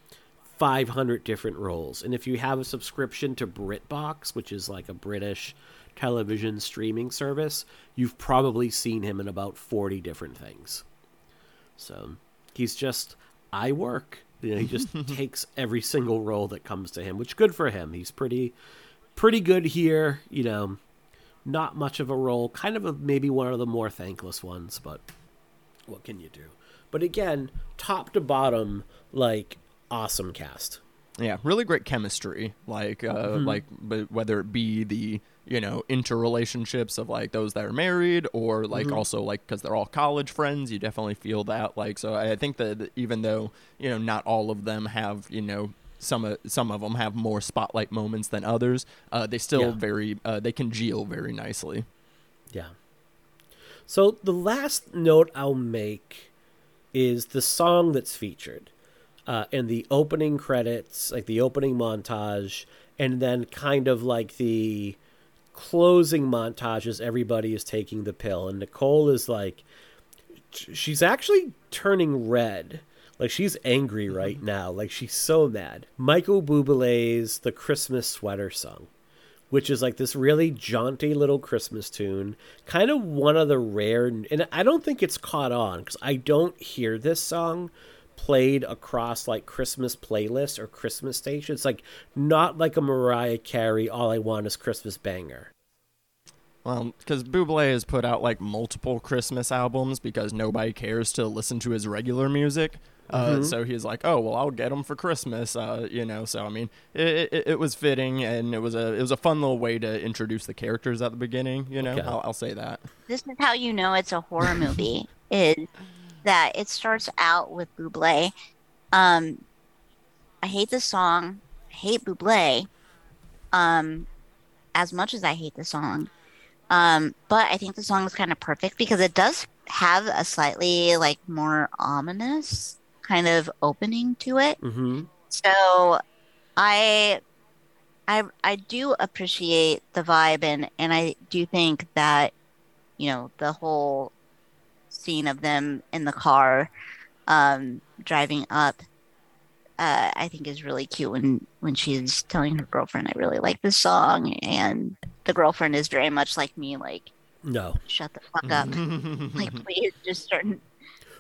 500 different roles. And if you have a subscription to BritBox, which is like a British television streaming service, you've probably seen him in about 40 different things. So he's just, I work. You know, he just takes every single role that comes to him, which good for him. He's pretty, pretty good here. You know, not much of a role, kind of a, maybe one of the more thankless ones, but what can you do? But again, top to bottom, like awesome cast. Yeah, really great chemistry. Like, uh, mm-hmm. like, but whether it be the you know interrelationships of like those that are married, or like mm-hmm. also like because they're all college friends, you definitely feel that. Like, so I think that even though you know not all of them have you know some of some of them have more spotlight moments than others, uh, they still yeah. very uh, they congeal very nicely. Yeah. So the last note I'll make is the song that's featured uh, and the opening credits, like the opening montage, and then kind of like the closing montages. Everybody is taking the pill, and Nicole is like, she's actually turning red. Like she's angry mm-hmm. right now. Like she's so mad. Michael Bublé's "The Christmas Sweater Song," which is like this really jaunty little Christmas tune, kind of one of the rare. And I don't think it's caught on because I don't hear this song played across like Christmas playlists or Christmas stations. Like not like a Mariah Carey "All I Want Is Christmas" banger. Well, because Bublé has put out like multiple Christmas albums because nobody cares to listen to his regular music. Uh, mm-hmm. So he's like, "Oh well, I'll get them for Christmas," uh, you know. So I mean, it, it, it, was fitting, and it was a it was a fun little way to introduce the characters at the beginning. You know, okay. I'll, I'll say that. This is how you know it's a horror movie. is that it starts out with Bublé. Um, I hate the song. I hate Bublé. Um, as much as I hate the song. Um, but I think the song is kind of perfect because it does have a slightly like more ominous kind of opening to it. Mm-hmm. So I I I do appreciate the vibe and and I do think that you know the whole scene of them in the car um, driving up uh, I think is really cute when when she's telling her girlfriend, "I really like this song," and the girlfriend is very much like me, like, "No, shut the fuck up, like please just start,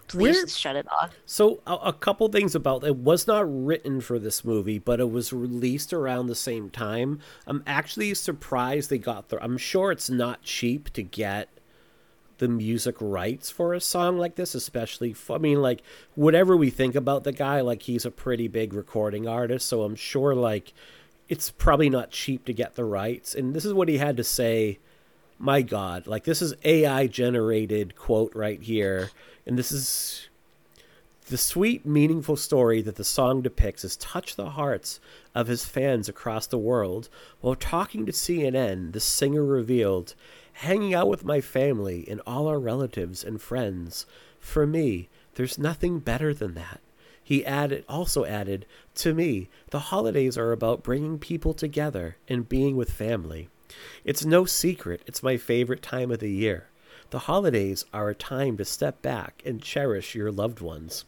please just shut it off." So a, a, couple things about it was not written for this movie, but it was released around the same time. I'm actually surprised they got there. I'm sure it's not cheap to get the music rights for a song like this, especially. I mean, like whatever we think about the guy, like he's a pretty big recording artist, so I'm sure like it's probably not cheap to get the rights. And this is what he had to say. My God, like this is AI generated quote right here, and this is the sweet, meaningful story that the song depicts has touched the hearts of his fans across the world. While talking to CNN, the singer revealed hanging out with my family and all our relatives and friends. For me, there's nothing better than that. He added also added, "To me, the holidays are about bringing people together and being with family. It's no secret it's my favorite time of the year. The holidays are a time to step back and cherish your loved ones."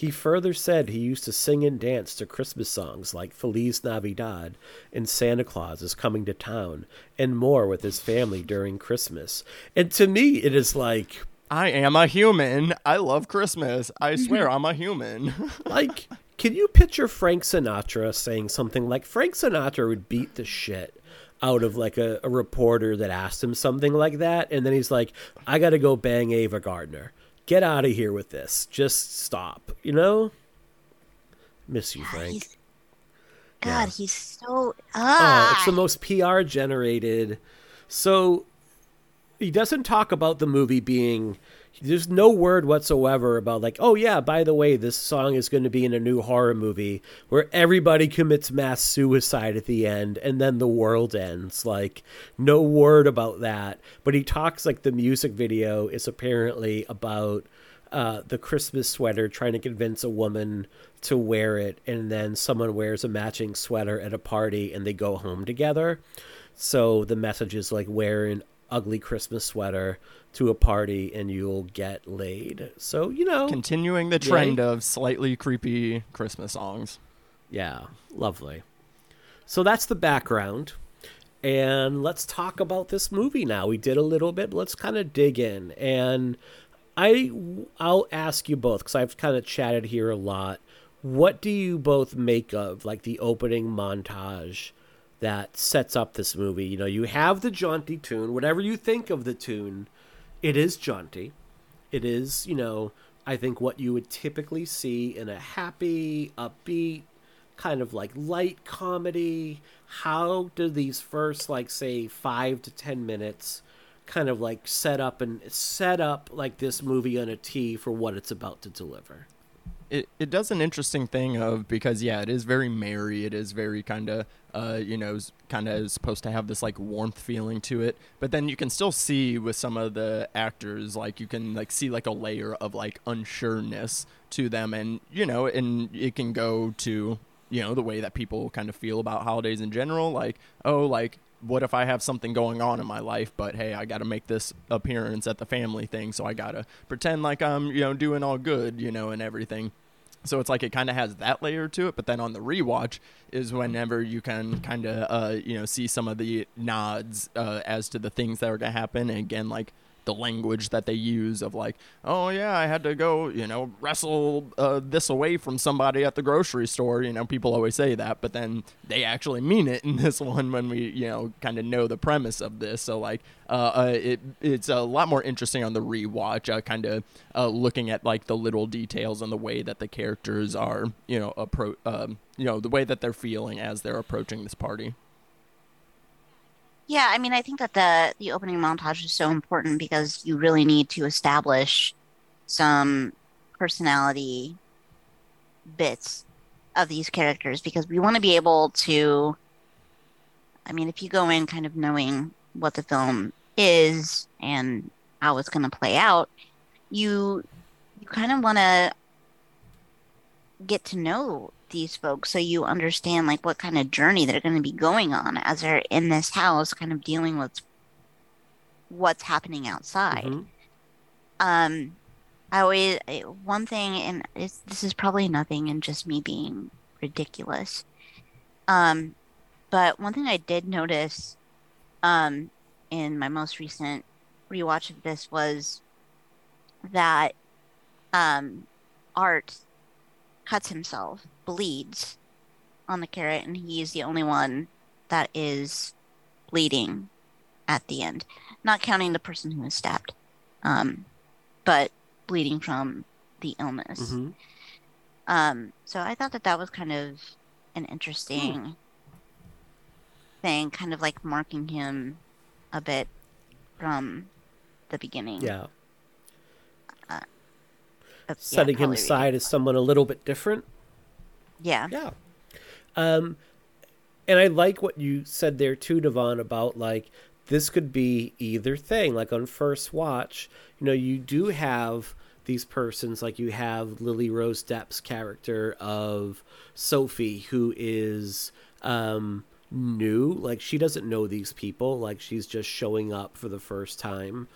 He further said he used to sing and dance to Christmas songs like Feliz Navidad and Santa Claus is Coming to Town and more with his family during Christmas. And to me, it is like. I am a human. I love Christmas. I swear I'm a human. like, can you picture Frank Sinatra saying something like Frank Sinatra would beat the shit out of like a, a reporter that asked him something like that? And then he's like, I got to go bang Ava Gardner get out of here with this. Just stop. You know? Miss you, Frank. He's, God, yeah. he's so. Ah. Oh, it's the most PR generated. So, he doesn't talk about the movie being there's no word whatsoever about like oh yeah by the way this song is going to be in a new horror movie where everybody commits mass suicide at the end and then the world ends. Like no word about that. But he talks like the music video is apparently about uh, the christmas sweater trying to convince a woman to wear it and then someone wears a matching sweater at a party and they go home together. So the message is like wear an ugly christmas sweater to a party and you'll get laid. So, you know, continuing the trend yay. of slightly creepy Christmas songs. Yeah, lovely. So that's the background. And let's talk about this movie now. We did a little bit, let's kind of dig in. And I I'll ask you both cuz I've kind of chatted here a lot. What do you both make of like the opening montage that sets up this movie? You know, you have the jaunty tune, whatever you think of the tune, it is jaunty. It is, you know, I think what you would typically see in a happy, upbeat, kind of like light comedy. How do these first, like, say, five to ten minutes kind of like set up and set up like this movie on a T for what it's about to deliver? It, it does an interesting thing of because yeah it is very merry it is very kind of uh, you know kind of supposed to have this like warmth feeling to it but then you can still see with some of the actors like you can like see like a layer of like unsureness to them and you know and it can go to you know the way that people kind of feel about holidays in general like oh like what if I have something going on in my life, but hey, I got to make this appearance at the family thing, so I got to pretend like I'm, you know, doing all good, you know, and everything. So it's like it kind of has that layer to it, but then on the rewatch is whenever you can kind of uh, you know see some of the nods uh, as to the things that are gonna happen. And again, like the language that they use of like, oh yeah, I had to go, you know, wrestle uh, this away from somebody at the grocery store. You know, people always say that, but then they actually mean it in this one when we, you know, kind of know the premise of this. So like, uh, uh, it it's a lot more interesting on the rewatch, uh, kind of uh, looking at like the little details and the way that the characters are, you know, appro- um, you know, the way that they're feeling as they're approaching this party. Yeah, I mean, I think that the the opening montage is so important because you really need to establish some personality bits of these characters because we want to be able to I mean, if you go in kind of knowing what the film is and how it's going to play out, you you kind of want to get to know these folks so you understand like what kind of journey they're going to be going on as they're in this house kind of dealing with what's happening outside mm-hmm. um i always one thing and this is probably nothing and just me being ridiculous um but one thing i did notice um in my most recent rewatch of this was that um art cuts himself, bleeds on the carrot, and he is the only one that is bleeding at the end. Not counting the person who was stabbed, um, but bleeding from the illness. Mm-hmm. Um, so I thought that that was kind of an interesting mm. thing, kind of like marking him a bit from the beginning. Yeah setting yeah, him aside as someone a little bit different. Yeah. Yeah. Um, and I like what you said there too, Devon, about like this could be either thing. Like on first watch, you know, you do have these persons, like you have Lily Rose Depp's character of Sophie, who is um, new. Like she doesn't know these people. Like she's just showing up for the first time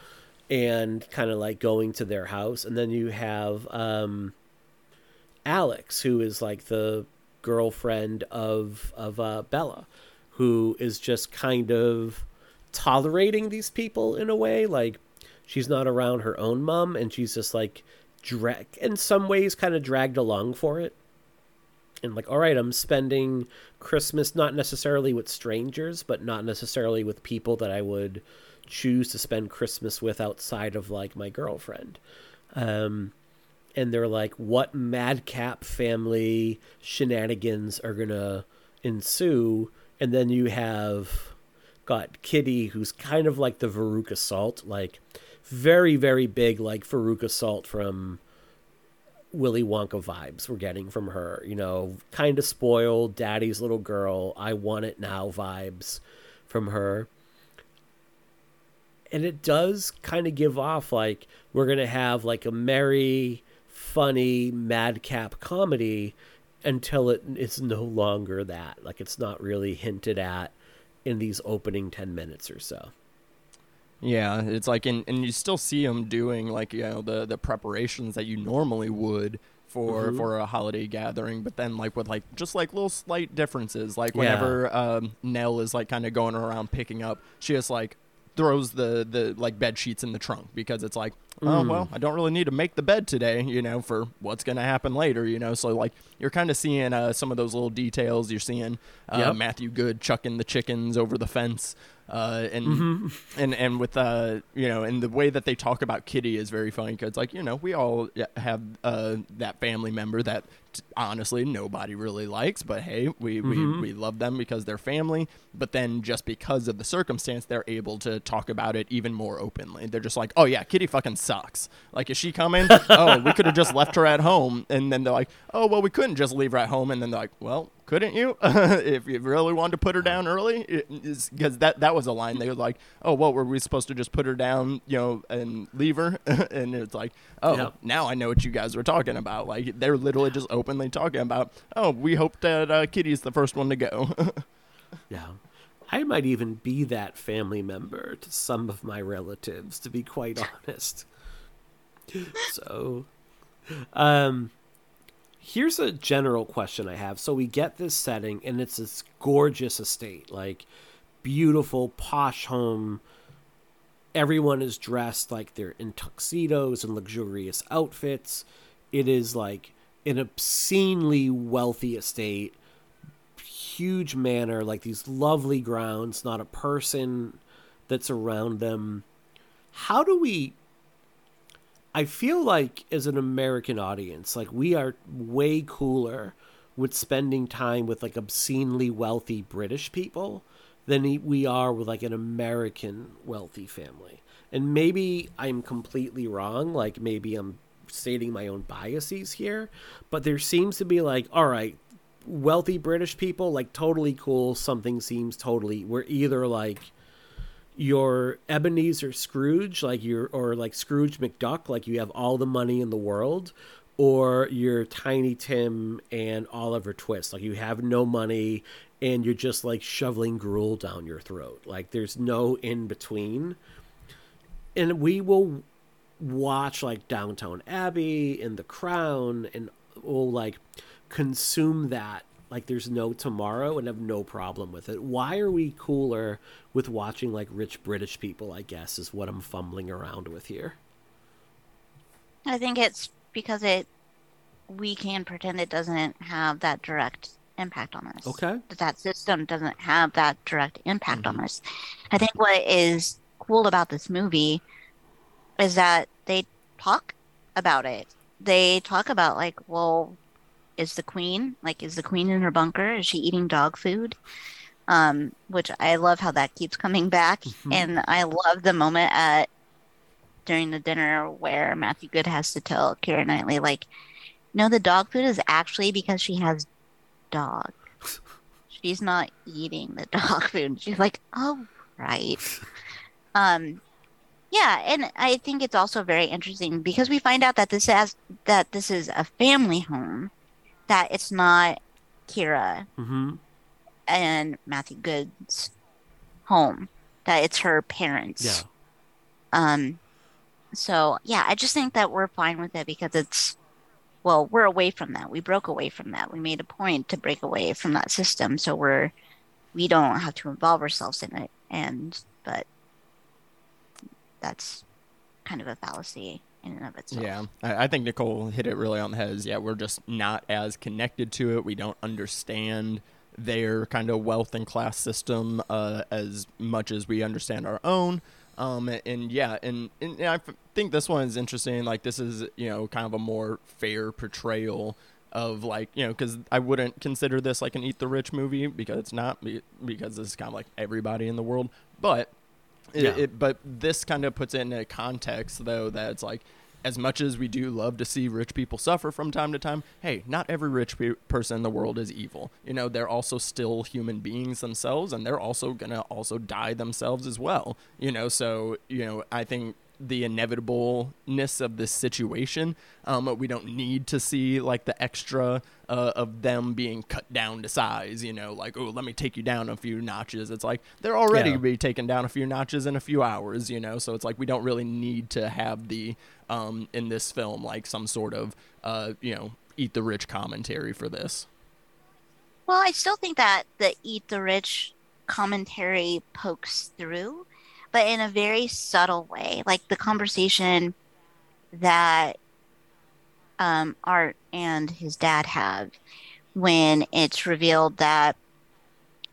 and kind of like going to their house. And then you have um, Alex who is like the girlfriend of of uh, Bella who is just kind of tolerating these people in a way. Like she's not around her own mom and she's just like drag in some ways kind of dragged along for it. And like all right i'm spending christmas not necessarily with strangers but not necessarily with people that i would choose to spend Christmas with outside of like my girlfriend. Um, and they're like, what madcap family shenanigans are gonna ensue? And then you have got Kitty, who's kind of like the Veruca Salt, like very, very big, like Veruca Salt from Willy Wonka vibes we're getting from her. You know, kind of spoiled, daddy's little girl, I want it now vibes from her. And it does kind of give off like we're going to have like a merry, funny, madcap comedy until it is no longer that. Like it's not really hinted at in these opening 10 minutes or so. Yeah, it's like, and, and you still see them doing like you know the the preparations that you normally would for Mhm. for a holiday gathering, but then like with like just like little slight differences, like Yeah. whenever um, Nell is like kind of going around picking up, she just like throws the the like bed sheets in the trunk because it's like oh Mm. well i don't really need to make the bed today you know for what's going to happen later you know so like you're kind of seeing uh, some of those little details you're seeing uh, Yep. matthew goode chucking the chickens over the fence uh, and Mm-hmm. and and with uh you know and the way that they talk about kitty is very funny because like you know we all have uh that family member that honestly nobody really likes but hey we, Mhm. we we love them because they're family. But then just because of the circumstance they're able to talk about it even more openly. They're just like oh yeah kitty fucking sucks. Like is she coming? Oh we could have just left her at home. And then they're like oh well we couldn't just leave her at home. And then they're like well couldn't you? If you really wanted to put her down early because that that was a line they were like oh well were we supposed to just put her down you know and leave her? And it's like oh Yep. now i know what you guys were talking about. Like they're literally just openly talking about oh we hope that uh, kitty's the first one to go Yeah. I might even be that family member to some of my relatives, to be quite honest. So, um, here's a general question I have. So we get this setting, and it's this gorgeous estate, like beautiful posh home. Everyone is dressed like they're in tuxedos and luxurious outfits. It is like an obscenely wealthy estate huge manor, like these lovely grounds, not a person that's around them. How do we I feel like as an American audience, like we are way cooler with spending time with like obscenely wealthy British people than we are with like an American wealthy family. And maybe I'm completely wrong, like maybe I'm stating my own biases here, but there seems to be like, all right, wealthy British people, like totally cool. Something seems totally. We're either like your Ebenezer Scrooge, like you're, or like Scrooge McDuck, like you have all the money in the world, or you're Tiny Tim and Oliver Twist, like you have no money and you're just like shoveling gruel down your throat. Like there's no in between. And we will watch like Downton Abbey and The Crown and we'll like consume that like there's no tomorrow and have no problem with it. Why are we cooler with watching like rich British people, I guess, is what I'm fumbling around with here. I think it's because it we can pretend it doesn't have that direct impact on us. Okay. That that system doesn't have that direct impact Mm-hmm. on us. I think what is cool about this movie is that they talk about it. They talk about like, well, is the queen like is the queen in her bunker? Is she eating dog food? Um, which I love how that keeps coming back, Mhm. and I love the moment at during the dinner where Matthew Goode has to tell Keira Knightley like, no, the dog food is actually because she has dog. She's not eating the dog food. She's like, oh right. Um, yeah, and I think it's also very interesting because we find out that this has that this is a family home, that it's not Keira Mm-hmm. and Matthew Goode's home, that it's her parents. Yeah. Um, so yeah, I just think that we're fine with it because it's, well, we're away from that. We broke away from that. We made a point to break away from that system, so we're, we don't have to involve ourselves in it. And but that's kind of a fallacy in and of itself. Yeah, I, I think Nicole hit it really on the head. Yeah, we're just not as connected to it. We don't understand their kind of wealth and class system uh, as much as we understand our own. Um, and yeah, and, and I think this one is interesting. Like this is you know kind of a more fair portrayal of like you know because I wouldn't consider this like an Eat the Rich movie because it's not because it's kind of like everybody in the world, but it, Yeah. it but this kind of puts it in a context though that it's like as much as we do love to see rich people suffer from time to time, hey, not every rich pe- person in the world is evil. You know, they're also still human beings themselves, and they're also gonna also die themselves as well. You know, so you know, I think the inevitableness of this situation, um, we don't need to see like the extra uh, of them being cut down to size. You know, like oh, let me take you down a few notches. It's like they're already Yeah. be taken down a few notches in a few hours. You know, so it's like we don't really need to have the um, in this film like some sort of uh, you know eat the rich commentary for this. Well, I still think that the Eat the Rich commentary pokes through, but in a very subtle way. Like the conversation that um, Art and his dad have when it's revealed that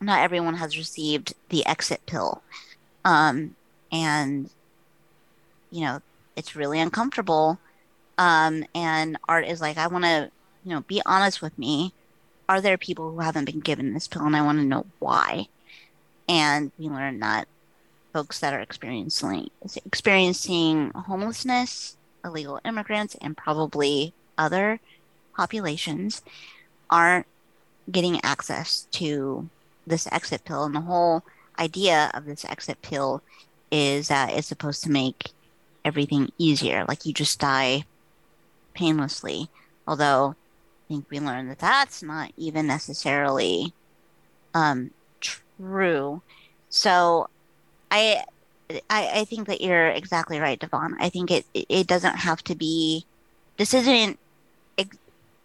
not everyone has received the exit pill. Um, and, you know, it's really uncomfortable. Um, and Art is like, I want to, you know, be honest with me are there people who haven't been given this pill and I want to know why? And we learn that folks that are experiencing experiencing homelessness, illegal immigrants, and probably other populations aren't getting access to this exit pill. And the whole idea of this exit pill is that it's supposed to make everything easier. Like you just die painlessly. Although I think we learned that that's not even necessarily um, true. So I, I I think that you're exactly right, Devon. I think it it doesn't have to be. This isn't. It,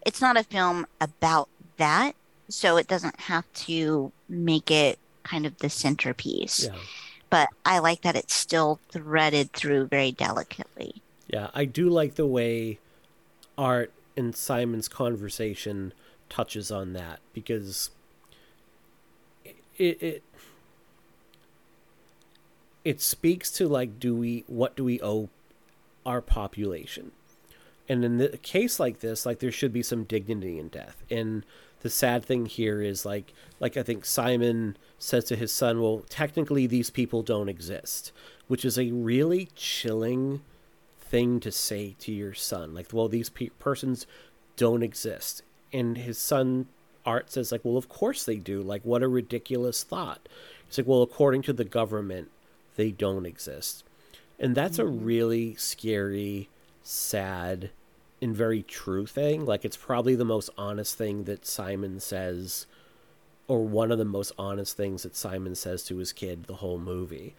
it's not a film about that, so it doesn't have to make it kind of the centerpiece. Yeah. But I like that it's still threaded through very delicately. Yeah, I do like the way Art and Simon's conversation touches on that because it it it speaks to like do we what do we owe our population? And in the case like this like there should be some dignity in death. And the sad thing here is like like i think simon says to his son well technically these people don't exist which is a really chilling thing to say to your son. Like well these pe- persons don't exist. And his son art says like well of course they do. Like what a ridiculous thought. It's like well according to the government they don't exist. And that's a mm. really scary sad and very true thing. Like it's probably the most honest thing that simon says or one of the most honest things that simon says to his kid the whole movie.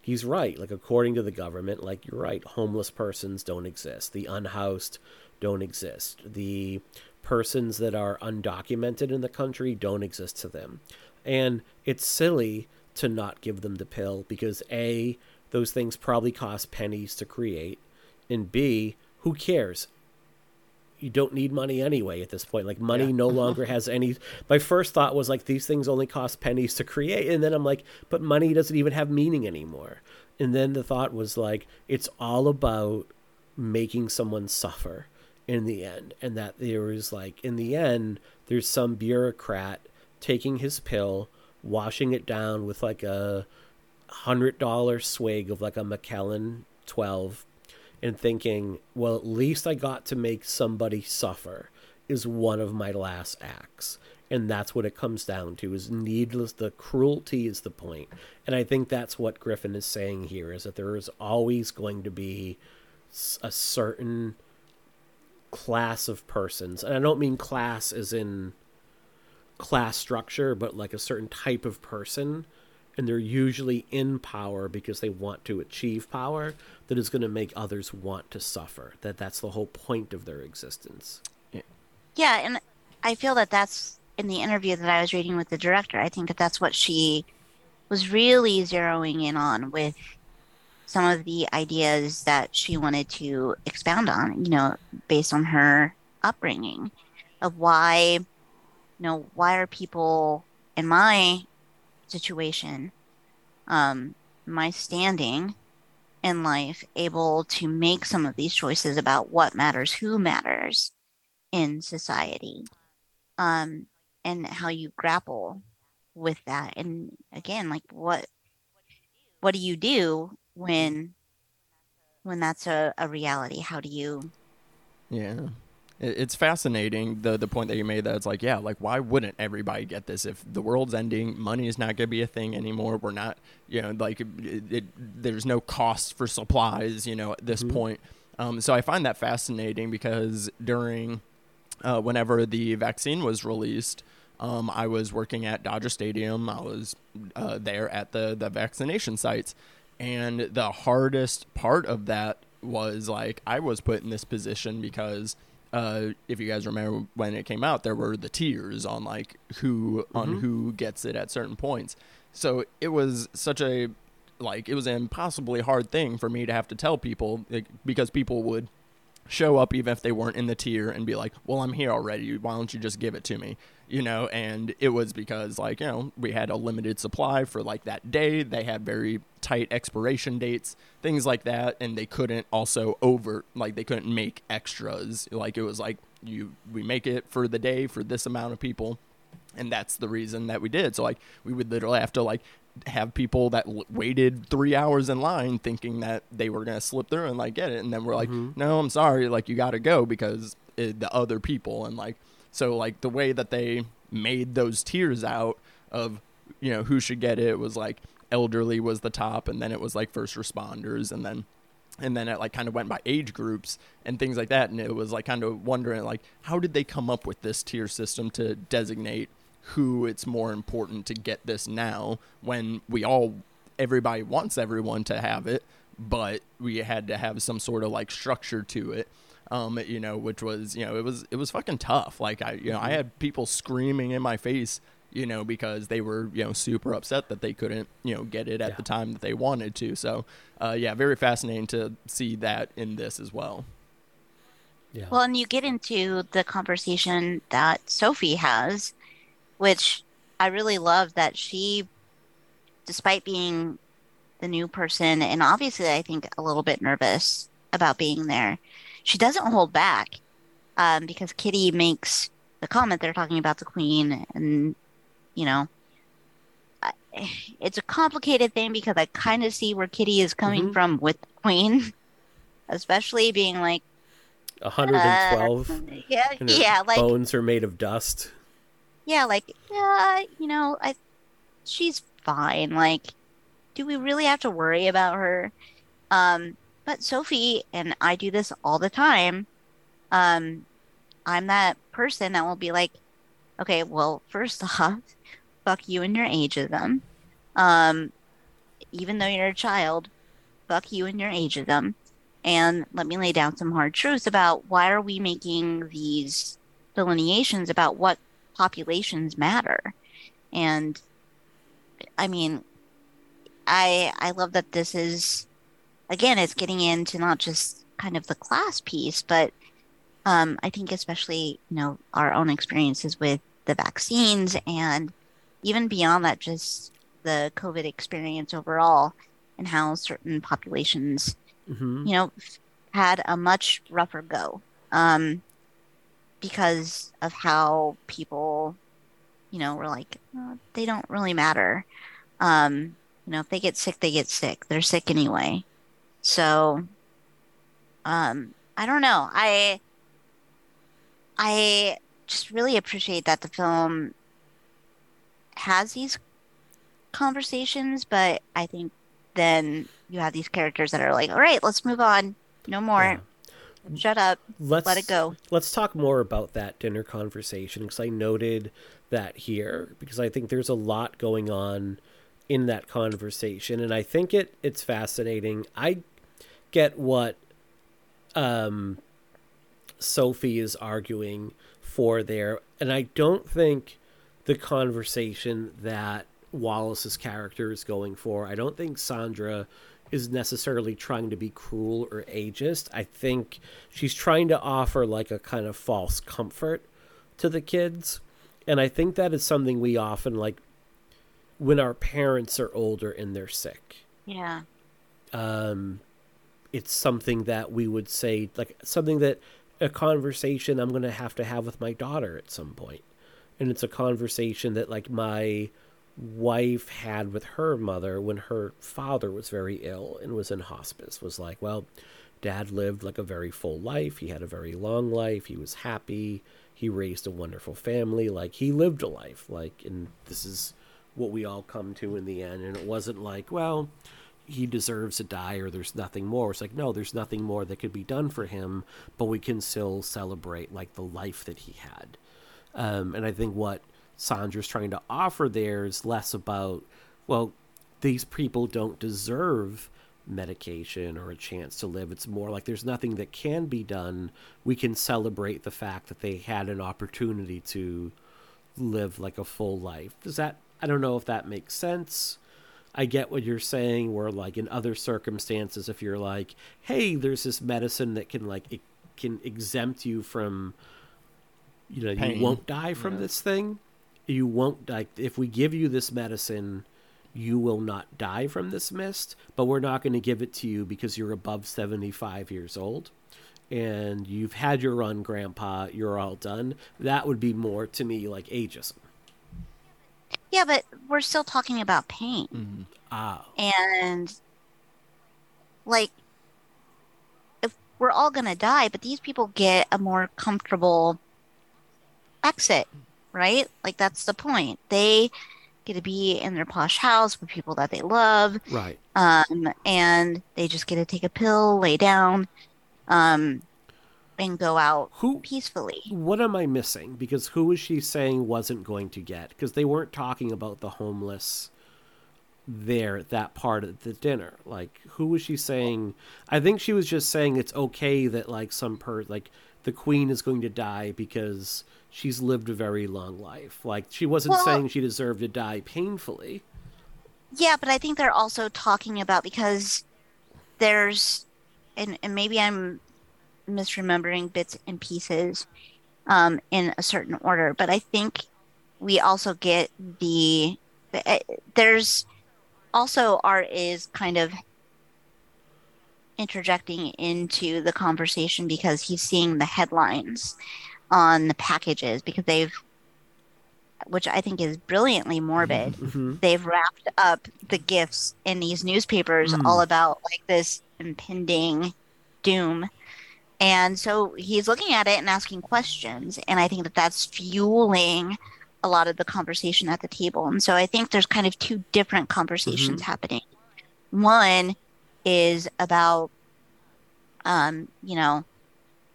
He's right. Like according to the government like you're right. Homeless persons don't exist. The unhoused don't exist. The persons that are undocumented in the country don't exist to them. And it's silly to not give them the pill because a those things probably cost pennies to create and b who cares you don't need money anyway at this point. Like money Yeah. no longer has any. My first thought was like these things only cost pennies to create, and then I'm like, but money doesn't even have meaning anymore. And then the thought was like, it's all about making someone suffer in the end, and that there is like in the end, there's some bureaucrat taking his pill, washing it down with like a hundred dollar swig of like a Macallan twelve and thinking, well, at least I got to make somebody suffer is one of my last acts. And that's what it comes down to is needless the cruelty is the point. And I think that's what Griffin is saying here is that there is always going to be a certain class of persons. And I don't mean class as in class structure, but like a certain type of person and they're usually in power because they want to achieve power that is going to make others want to suffer that that's the whole point of their existence Yeah, and I feel that that's in the interview that I was reading with the director. I think that that's what she was really zeroing in on with some of the ideas that she wanted to expound on, you know, based on her upbringing of why, know, why are people in my situation, um, my standing in life, able to make some of these choices about what matters, who matters, in society um and how you grapple with that and again like what what do you do when when that's a, a reality how do you Yeah. It- It's fascinating the the point that you made that it's like yeah like why wouldn't everybody get this? If the world's ending money is not going to be a thing anymore we're not you know like it, it, there's no cost for supplies you know at this point. Um, so I find that fascinating because during uh, whenever the vaccine was released um, I was working at Dodger Stadium. I was uh, there at the the vaccination sites. And the hardest part of that was like I was put in this position because uh, if you guys remember when it came out, there were the tiers on like who on who gets it at certain points. So it was such a like it was an impossibly hard thing for me to have to tell people like, because people would show up even if they weren't in the tier and be like, "Well, I'm here already. Why don't you just give it to me?" You know, and it was because like, you know, we had a limited supply for like that day. They had very tight expiration dates, things like that, and they couldn't also over like they couldn't make extras. Like it was like you we make it for the day for this amount of people and that's the reason that we did so like we would literally have to like have people that l- waited three hours in line thinking that they were going to slip through and like get it. And then we're like mm-hmm. no i'm sorry. Like you got to go because it, the other people. And like so like the way that they made those tiers out of you know who should get it was like elderly was the top and then it was like first responders and then and then it like kind of went by age groups and things like that. And it was like kind of wondering like how did they come up with this tier system to designate who it's more important to get this now when we all everybody wants everyone to have it but we had to have some sort of like structure to it um you know which was you know it was it was fucking tough like i you know i had people screaming in my face you know because they were you know super upset that they couldn't you know get it at Yeah. the time that they wanted to so uh yeah very fascinating to see that in this as well Yeah. Well, and you get into the conversation that Sophie has, which I really love that she, despite being the new person, and obviously I think a little bit nervous about being there, she doesn't hold back um, because Kitty makes the comment they're talking about the queen, and you know, it's a complicated thing because I kind of see where Kitty is coming Mhm. from with the queen, especially being like. 112 Uh, yeah, yeah, like bones are made of dust. Yeah, like yeah, you know, I she's fine. Like, do we really have to worry about her? Um, but Sophie and I do this all the time. Um, I'm that person that will be like, okay, well, first off, fuck you and your ageism. Um, even though you're a child, fuck you and your ageism. And let me lay down some hard truths about why are we making these delineations about what populations matter. And I mean, I I love that this is again, it's getting into not just kind of the class piece, but um, I think especially you know our own experiences with the vaccines and even beyond that, just the COVID experience overall and how certain populations hmm you know, had a much rougher go um, because of how people, you know, were like, "Oh, they don't really matter. Um, you know, if they get sick, they get sick. They're sick anyway. So, um, I don't know. I, I just really appreciate that the film has these conversations, but I think then you have these characters that are like, all right, let's move on. No more. Yeah. Shut up. Let's Let it go. Let's talk more about that dinner conversation because I noted that here because I think there's a lot going on in that conversation and I think it it's fascinating. I get what um Sophie is arguing for there and I don't think the conversation that Wallis's character is going for. I don't think Sandra is necessarily trying to be cruel or ageist. I think she's trying to offer like a kind of false comfort to the kids. And I think that is something we often like when our parents are older and they're sick. Yeah. Um it's something that we would say like something that a conversation I'm going to have to have with my daughter at some point. And it's a conversation that like my wife had with her mother when her father was very ill and was in hospice was like, well, dad lived like a very full life. He had a very long life. He was happy. He raised a wonderful family. Like he lived a life. Like and this is what we all come to in the end and it wasn't like, well, he deserves to die or there's nothing more. It's like, no, there's nothing more that could be done for him, but we can still celebrate like the life that he had. Um, and I think what Sandra's trying to offer there is less about, well, these people don't deserve medication or a chance to live. It's more like there's nothing that can be done. We can celebrate the fact that they had an opportunity to live like a full life. Does that, I don't know if that makes sense. I get what you're saying, where like in other circumstances, if you're like, hey, there's this medicine that can like, it can exempt you from, you know, Pain. you won't die from Yeah. this thing you won't like if we give you this medicine you will not die from this mist but we're not going to give it to you because you're above 75 years old. And you've had your run grandpa you're all done. That would be more to me like ageism. Yeah, but we're still talking about pain. ah. And like if we're all going to die, but these people get a more comfortable exit, right? Like that's the point. They get to be in their posh house with people that they love. right um, and they just get to take a pill, lay down, um, and go out who peacefully. what am i missing because who was she saying wasn't going to get because they weren't talking about the homeless there at that part of the dinner like who was she saying i think she was just saying it's okay that like some per like the queen is going to die because she's lived a very long life. Like she wasn't Well- saying she deserved to die painfully. Yeah, but I think they're also talking about because there's, and, and maybe I'm misremembering bits and pieces um, in a certain order, but I think we also get the, the eh, there's also art is kind of interjecting into the conversation because he's seeing the headlines on the packages because they've which I think is brilliantly morbid. Mm-hmm. they've wrapped up the gifts in these newspapers Mm. all about like this impending doom. And so he's looking at it and asking questions and i think that that's fueling a lot of the conversation at the table. And so i think there's kind of two different conversations happening. One is about um you know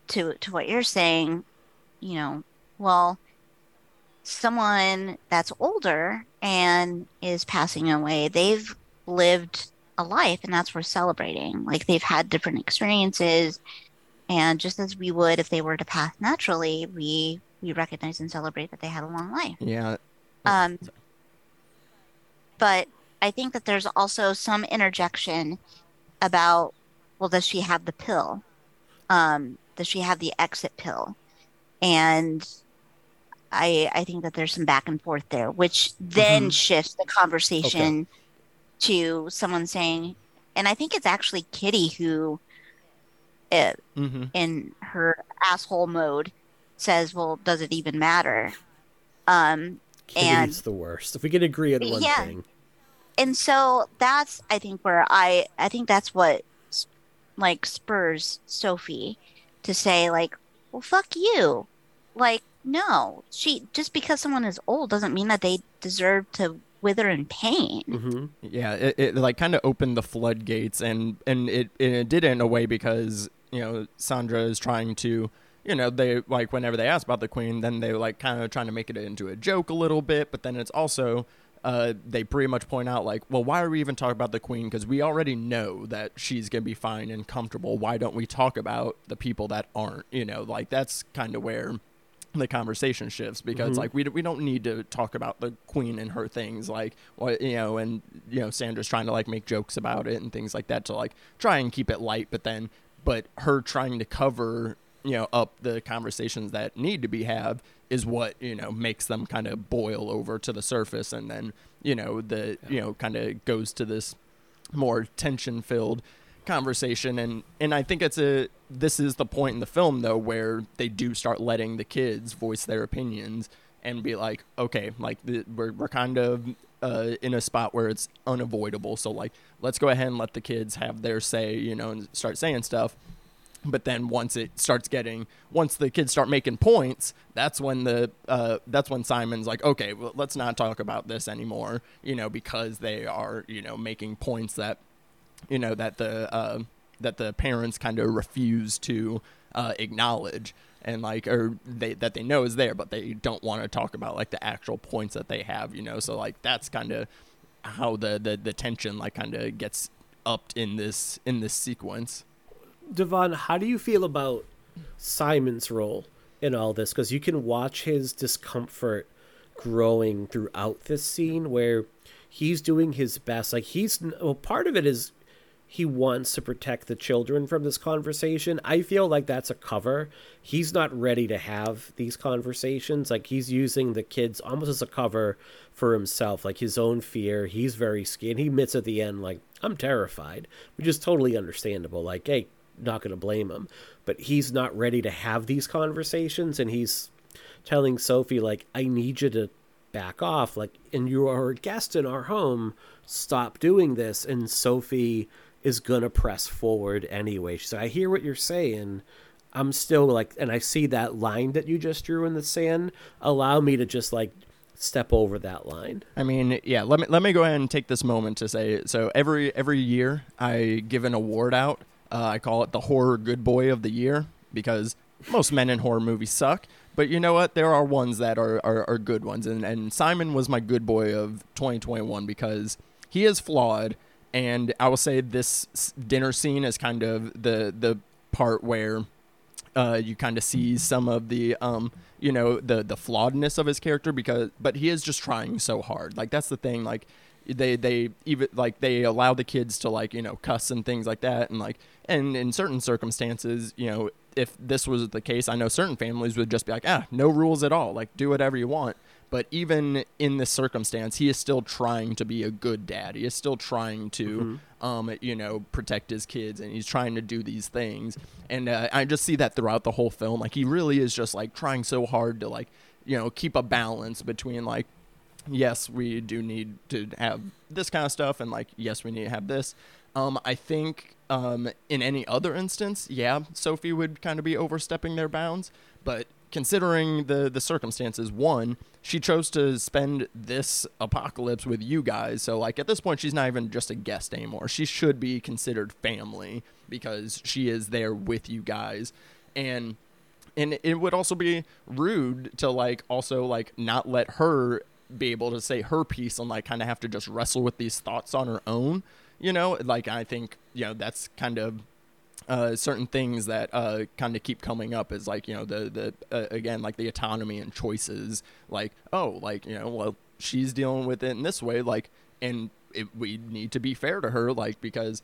to to what you're saying you know well someone that's older and is passing away, they've lived a life and that's worth celebrating. Like they've had different experiences and just as we would if they were to pass naturally, we we recognize and celebrate that they had a long life. Yeah. Um but I think that there's also some interjection about well does she have the pill? Um does she have the exit pill? And I I think that there's some back and forth there, which then Mhm. shifts the conversation to someone saying, and I think it's actually Kitty who, uh, Mm-hmm. in her asshole mode, says, "Well, does it even matter?" Um, And- Kitty's the worst if we can agree on one Yeah. thing and so that's I think where I I think that's what like spurs Sophie to say like, "Well, fuck you," like no, she just because someone is old doesn't mean that they deserve to wither in pain. hmm Yeah, it, it like kind of opened the floodgates, and and it it did in a way because you know Sandra is trying to, you know, they like whenever they ask about the queen, then they like kind of trying to make it into a joke a little bit, but then it's also. Uh, they pretty much point out like, well, why are we even talking about the queen? Because we already know that she's gonna be fine and comfortable. Why don't we talk about the people that aren't? You know, like that's kind of where the conversation shifts because Mhm. like we, we don't need to talk about the queen and her things like what you know and you know Sandra's trying to like make jokes about it and things like that to like try and keep it light but then but her trying to cover you know up the conversations that need to be had is what you know makes them kind of boil over to the surface and then you know the you know kind of goes to this more tension filled conversation. And and I think it's a this is the point in the film though where they do start letting the kids voice their opinions and be like okay like the, we're we're kind of uh, in a spot where it's unavoidable. So like let's go ahead and let the kids have their say you know and start saying stuff but then once it starts getting once the kids start making points that's when the uh, that's when simon's like okay well, let's not talk about this anymore you know because they are you know making points that you know that the uh, that the parents kind of refuse to uh, acknowledge and like or they that they know is there but they don't want to talk about like the actual points that they have you know? So like that's kind of how the, the the tension like kind of gets upped in this in this sequence Devon, how do you feel about Simon's role in all this? Because you can watch his discomfort growing throughout this scene where he's doing his best. Like, he's, well, part of it is he wants to protect the children from this conversation. I feel like that's a cover. He's not ready to have these conversations. Like he's using the kids almost as a cover for himself, like his own fear. He's very scared. He admits at the end, like, I'm terrified, which is totally understandable. Like, hey, not going to blame him. But he's not ready to have these conversations, and he's telling Sophie, like, I need you to back off. Like, and you are a guest in our home. Stop doing this. And Sophie is going to press forward anyway. So I hear what you're saying. I'm still like, and I see that line that you just drew in the sand. Allow me to just like step over that line. I mean, yeah. Let me let me go ahead and take this moment to say. So every every year, I give an award out uh, I call it the horror good boy of the year because most men in horror movies suck. But you know what? There are ones that are, are, are good ones. And, and Simon was my good boy of 2021 because he is flawed. And I will say this dinner scene is kind of the, the part where uh, you kind of see some of the um, you know the the flawedness of his character because but he is just trying so hard like that's the thing like they they even like they allow the kids to like you know cuss and things like that. And like and in certain circumstances you know if this was the case i know certain families would just be like ah no rules at all. Like do whatever you want. But even in this circumstance he is still trying to be a good dad. He is still trying to mm-hmm. um you know protect his kids and he's trying to do these things. And uh, i just see that throughout the whole film. Like he really is just like trying so hard to like you know keep a balance between like yes, we do need to have this kind of stuff, and like, yes, we need to have this. Um, I think um, in any other instance, yeah, Sophie would kind of be overstepping their bounds. But considering the the circumstances, one, she chose to spend this apocalypse with you guys. So like at this point, she's not even just a guest anymore. She should be considered family because she is there with you guys, and and it would also be rude to like also like not let her be able to say her piece and like kind of have to just wrestle with these thoughts on her own you know like i think you know that's kind of uh, certain things that uh, kind of keep coming up is like you know the the uh, again like the autonomy and choices like oh like you know well she's dealing with it in this way like and it, we need to be fair to her like because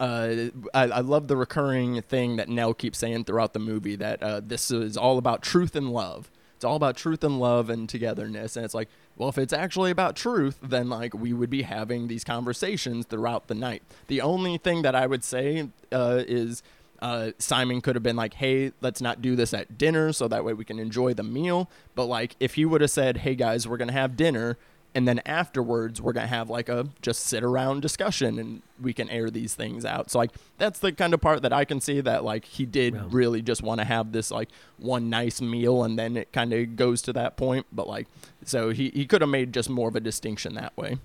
uh, I, I, love the recurring thing that Nell keeps saying throughout the movie that uh, this is all about truth and love. It's all about truth and love and togetherness. And it's like, well, if it's actually about truth, then like we would be having these conversations throughout the night. The only thing that I would say uh, is uh, Simon could have been like, hey, let's not do this at dinner so that way we can enjoy the meal. But like, if he would have said, hey guys, we're going to have dinner and then afterwards we're gonna have like a just sit around discussion and we can air these things out. So like that's the kind of part that i can see that like he did really just want to have this like one nice meal and then it kind of goes to that point. But like so he, he could have made just more of a distinction that way.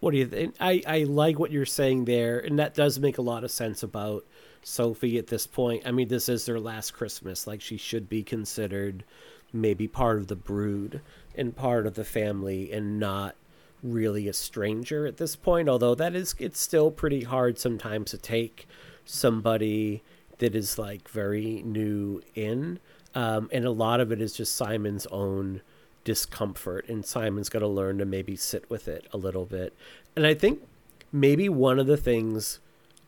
What do you think i i like what you're saying there and that does make a lot of sense about sophie at this point. I mean this is their last christmas like she should be considered maybe part of the brood and part of the family and not really a stranger at this point although that is it's still pretty hard sometimes to take somebody that is like very new in. Um, and a lot of it is just simon's own discomfort and simon's got to learn to maybe sit with it a little bit. And i think maybe one of the things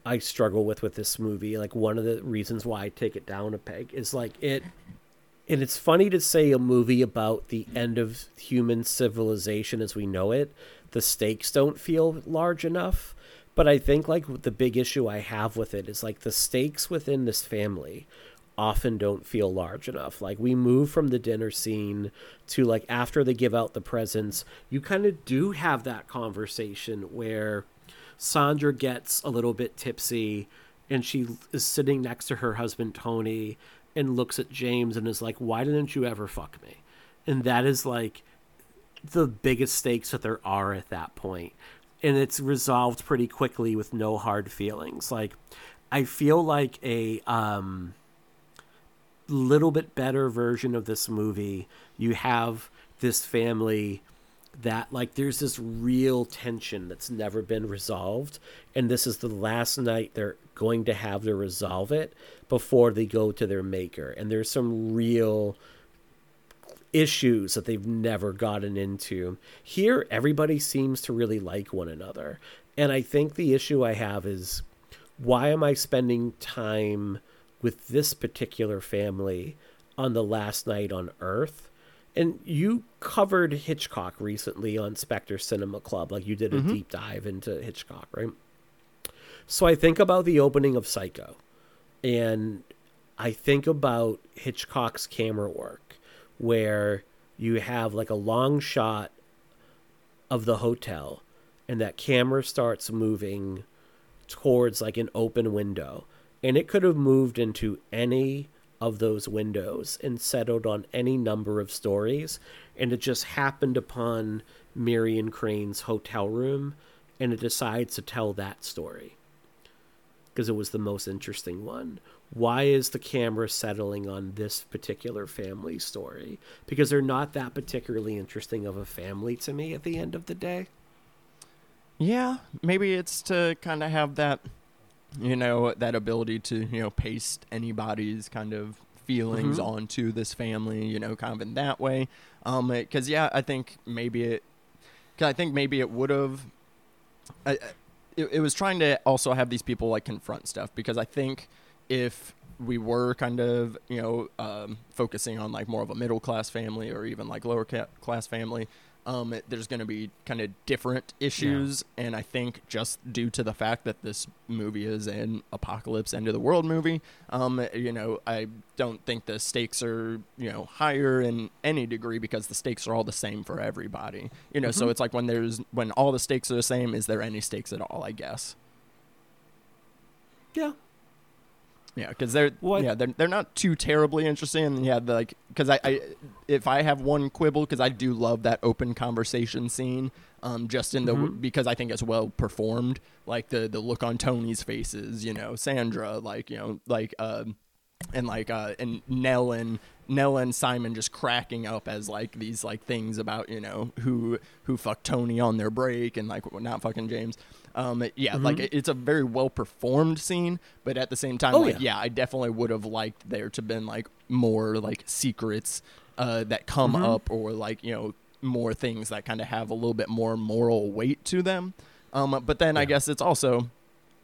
i struggle with with this movie like one of the reasons why i take it down a peg is like it and it's funny to say a movie about the end of human civilization as we know it the stakes don't feel large enough But I think like the big issue I have with it is like the stakes within this family often don't feel large enough. Like we move from the dinner scene to like after they give out the presents, you kind of do have that conversation where Sandra gets a little bit tipsy and she is sitting next to her husband Tony and looks at James and is like, "Why didn't you ever fuck me?" And that is like the biggest stakes that there are at that point. And it's resolved pretty quickly with no hard feelings. Like I feel like a um little bit better version of this movie. You have this family that like there's this real tension that's never been resolved and this is the last night they're going to have to resolve it before they go to their maker. And there's some real issues that they've never gotten into. Here everybody seems to really like one another. And i think the issue i have is why am i spending time with this particular family on the last night on earth and you covered Hitchcock recently on Spectre Cinema Club, like you did a mm-hmm. deep dive into Hitchcock, right? So I think about the opening of Psycho, and I think about Hitchcock's camera work, where you have like a long shot of the hotel, and that camera starts moving towards like an open window, and it could have moved into any of those windows and settled on any number of stories. And it just happened upon Marion Crane's hotel room, and it decides to tell that story because it was the most interesting one. Why is the camera settling on this particular family story? Because they're not that particularly interesting of a family to me at the end of the day. Yeah, maybe it's to kind of have that you know that ability to you know paste anybody's kind of feelings mm-hmm. onto this family you know kind of in that way um because yeah i think maybe it cause i think maybe it would have it, it was trying to also have these people like confront stuff because i think if we were kind of you know um, focusing on like more of a middle class family or even like lower ca- class family um, it, there's going to be kind of different issues, yeah. and I think just due to the fact that this movie is an apocalypse end of the world movie, um, you know, I don't think the stakes are you know higher in any degree because the stakes are all the same for everybody. You know, mm-hmm. so it's like when there's when all the stakes are the same, is there any stakes at all? I guess. Yeah, yeah, because they're what? yeah they're they're not too terribly interesting. And yeah, the, like because I, I if I have one quibble because I do love that open conversation scene. Um, just in the mm-hmm. because I think it's well performed. Like the the look on Tony's faces, you know, Sandra, like you know, like um, and like uh, and Nell and Nell and Simon just cracking up as like these like things about you know who who fucked Tony on their break and like not fucking James. Um, yeah, mm-hmm. like it's a very well performed scene, but at the same time, oh, like yeah. yeah. I definitely would have liked there to been like more like secrets uh, that come mm-hmm. up or like you know more things that kind of have a little bit more moral weight to them. Um, but then yeah. I guess it's also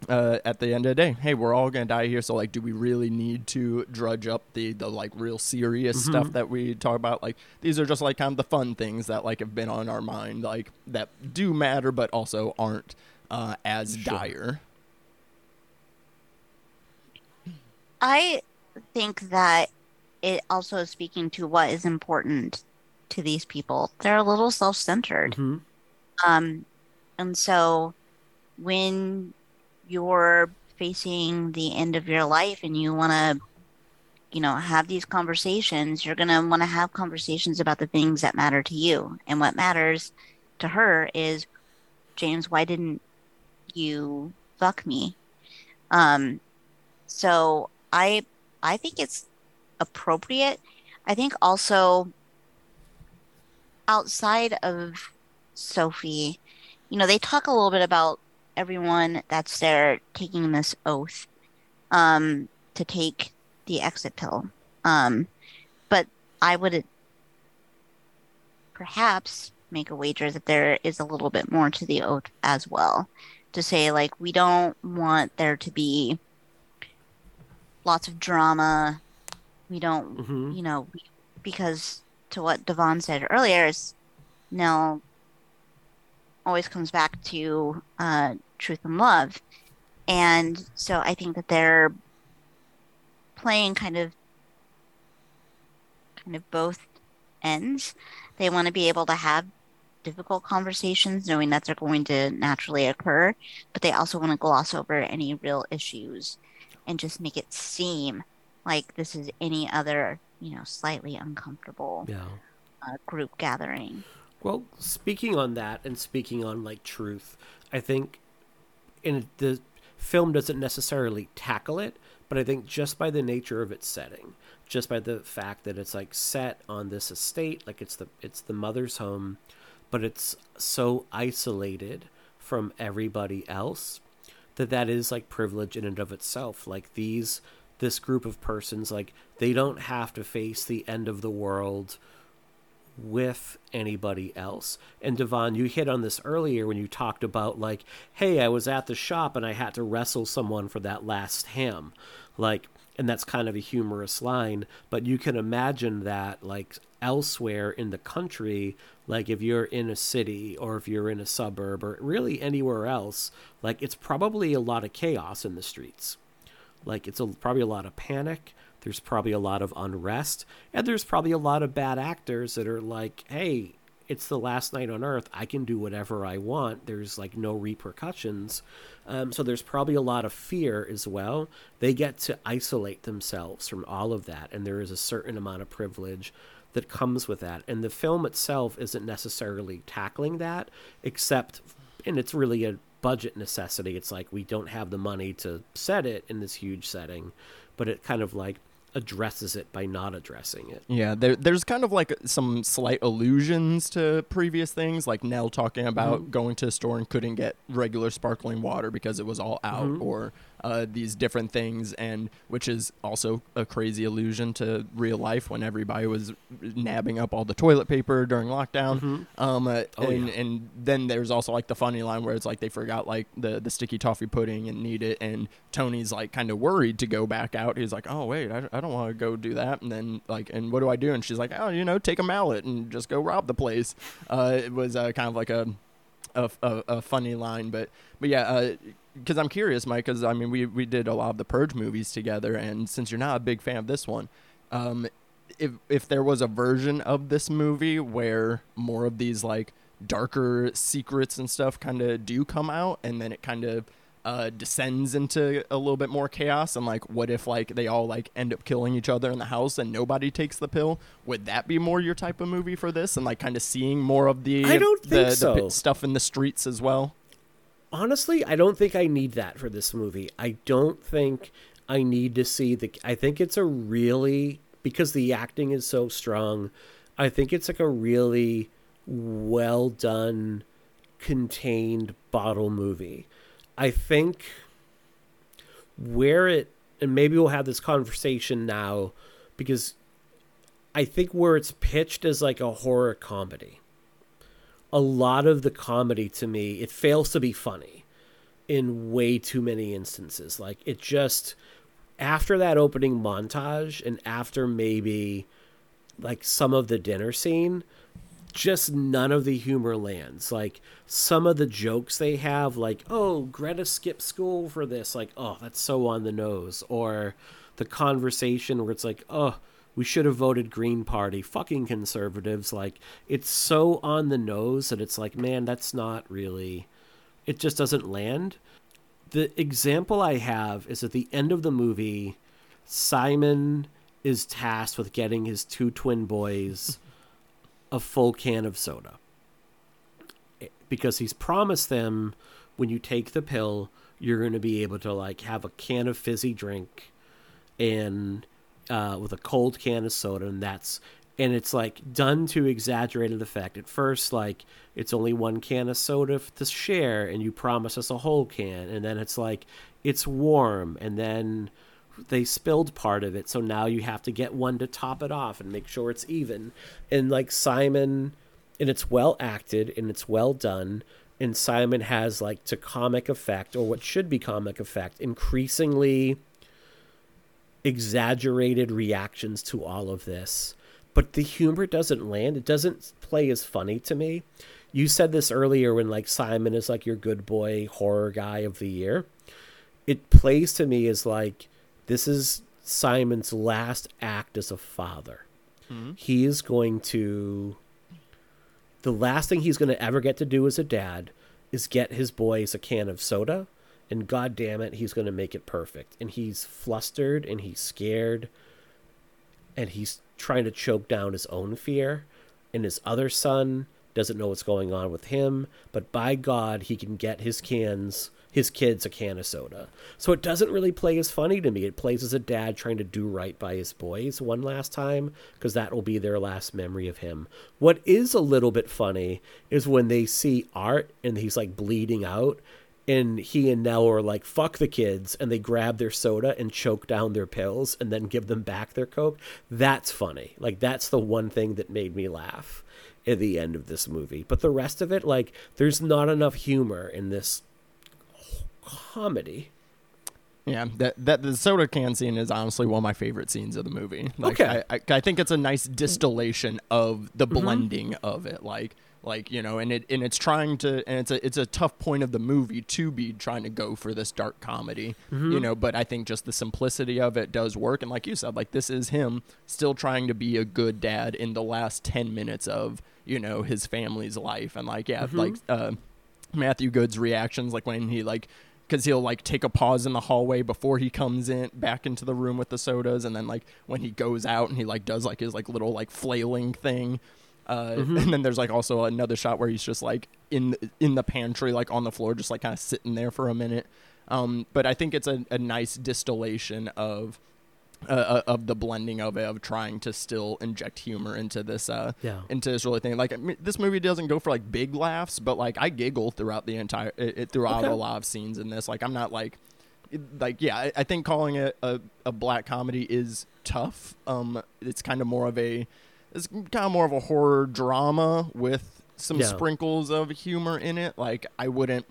uh, at the end of the day, hey, we're all gonna die here. So like, do we really need to drudge up the the like real serious mm-hmm. stuff that we talk about? Like, these are just like kind of the fun things that like have been on our mind, like that do matter, but also aren't uh, as sure. dire. I think that it also is speaking to what is important to these people. They're a little self centered. Mm-hmm. Um, and so when you're facing the end of your life and you want to, you know, have these conversations, you're going to want to have conversations about the things that matter to you. And what matters to her is, James, why didn't you fuck me. Um, so I I think it's appropriate. I think also outside of Sophie, you know, they talk a little bit about everyone that's there taking this oath um, to take the exit pill. Um, but I would perhaps make a wager that there is a little bit more to the oath as well to say like we don't want there to be lots of drama. We don't, mm-hmm. you know, because to what Devon said earlier is Nell always comes back to uh, truth and love. And so I think that they're playing kind of kind of both ends. They want to be able to have difficult conversations knowing that they're going to naturally occur, but they also want to gloss over any real issues and just make it seem like this is any other, you know, slightly uncomfortable Yeah. uh, group gathering. Well, speaking on that and speaking on like truth, I think in the film doesn't necessarily tackle it, but I think just by the nature of its setting, just by the fact that it's like set on this estate, like it's the it's the mother's home, but it's so isolated from everybody else that that is like privilege in and of itself. Like these this group of persons like they don't have to face the end of the world with anybody else. And Devon, you hit on this earlier when you talked about like, hey, I was at the shop and I had to wrestle someone for that last ham. Like and that's kind of a humorous line, but you can imagine that like elsewhere in the country, like if you're in a city or if you're in a suburb or really anywhere else, like it's probably a lot of chaos in the streets. Like it's a, probably a lot of panic. There's probably a lot of unrest, and there's probably a lot of bad actors that are like, "Hey, it's the last night on Earth. I can do whatever I want. There's like no repercussions." Um, so there's probably a lot of fear as well. They get to isolate themselves from all of that, and there is a certain amount of privilege that comes with that. And the film itself isn't necessarily tackling that, except, and it's really a budget necessity. It's like we don't have the money to set it in this huge setting, but it kind of like addresses it by not addressing it. Yeah, there, there's kind of like some slight allusions to previous things, like Nell talking about mm-hmm. going to a store and couldn't get regular sparkling water because it was all out, mm-hmm. or uh, these different things, and which is also a crazy allusion to real life when everybody was nabbing up all the toilet paper during lockdown. Um, uh, Oh, and, yeah. and then there's also like the funny line where it's like they forgot like the the sticky toffee pudding and need it, and Tony's like kind of worried to go back out. He's like, oh wait, I, I don't want to go do that. And then like, and what do I do? And she's like, oh, you know, take a mallet and just go rob the place. Uh, it was uh, kind of like a a, a, a funny line, but but yeah, because I'm curious, Mike, because I mean we we did a lot of the Purge movies together, and since you're not a big fan of this one, um, if if there was a version of this movie where more of these like darker secrets and stuff kind of do come out, and then it kind of uh, descends into a little bit more chaos and like what if like they all like end up killing each other in the house and nobody takes the pill would that be more your type of movie for this and like kind of seeing more of the I don't think the so. pi- stuff in the streets as well honestly, I don't think I need that for this movie. I don't think I need to see the. I think it's a really because the acting is so strong. I think it's like a really well done, contained bottle movie. I think where it and maybe we'll have this conversation now because I think where it's pitched as like a horror comedy a lot of the comedy to me it fails to be funny in way too many instances. Like it just after that opening montage and after maybe like some of the dinner scene just none of the humor lands. Like some of the jokes they have like oh greta skipped school for this like oh that's so on the nose. Or the conversation where it's like oh we should have voted green party. Fucking conservatives like it's so on the nose that it's like man that's not really it just doesn't land. The example i have is at the end of the movie simon is tasked with getting his two twin boys a full can of soda. Eh, because he's promised them when you take the pill you're going to be able to like have a can of fizzy drink and uh, with a cold can of soda and that's and it's like done to exaggerated effect. At first like it's only one can of soda to share and you promise us a whole can and then it's like it's warm and then they spilled part of it so now you have to get one to top it off and make sure it's even. And like simon and it's well acted and it's well done and simon has like to comic effect or what should be comic effect increasingly exaggerated reactions to all of this but the humor doesn't land it doesn't play as funny to me you said this earlier when like Simon is like your good boy horror guy of the year. It plays to me as like this is Simon's last act as a father. Mm-hmm. He is going to the last thing he's going to ever get to do as a dad is get his boys a can of soda and god damn it he's going to make it perfect. And he's flustered and he's scared and he's trying to choke down his own fear. And his other son doesn't know what's going on with him but by god he can get his cans his kids a can of soda. So it doesn't really play as funny to me. It plays as a dad trying to do right by his boys one last time because that will be their last memory of him. What is a little bit funny is when they see art and he's like bleeding out and he and Nell are like, fuck the kids, and they grab their soda and choke down their pills and then give them back their Coke. That's funny. Like, that's the one thing that made me laugh at the end of this movie. But the rest of it, like, there's not enough humor in this comedy. Yeah, that that the soda can scene is honestly one of my favorite scenes of the movie. Like, Okay. I, I, I think it's a nice distillation of the mm-hmm. blending of it. Like like you know, and it and it's trying to and it's a it's a tough point of the movie to be trying to go for this dark comedy. You know, but I think just the simplicity of it does work. And like you said, like this is him still trying to be a good dad in the last ten minutes of you know his family's life. And like yeah, like uh, Matthew Goode's reactions, like when he like because he'll like take a pause in the hallway before he comes in back into the room with the sodas, and then like when he goes out and he like does like his like little like flailing thing. Uh, And then there's like also another shot where he's just like in in the pantry, like on the floor, just like kind of sitting there for a minute. Um, but I think it's a, a nice distillation of uh, uh, of the blending of it, of trying to still inject humor into this uh Yeah. into this really thing. Like I mean, this movie doesn't go for like big laughs, but like I giggle throughout the entire it, it- throughout Okay. a lot of scenes in this. Like I'm not like like yeah, I, I think calling it a, a black comedy is tough. Um, it's kind of more of a it's kind of more of a horror drama with some Yeah. sprinkles of humor in it. Like I wouldn't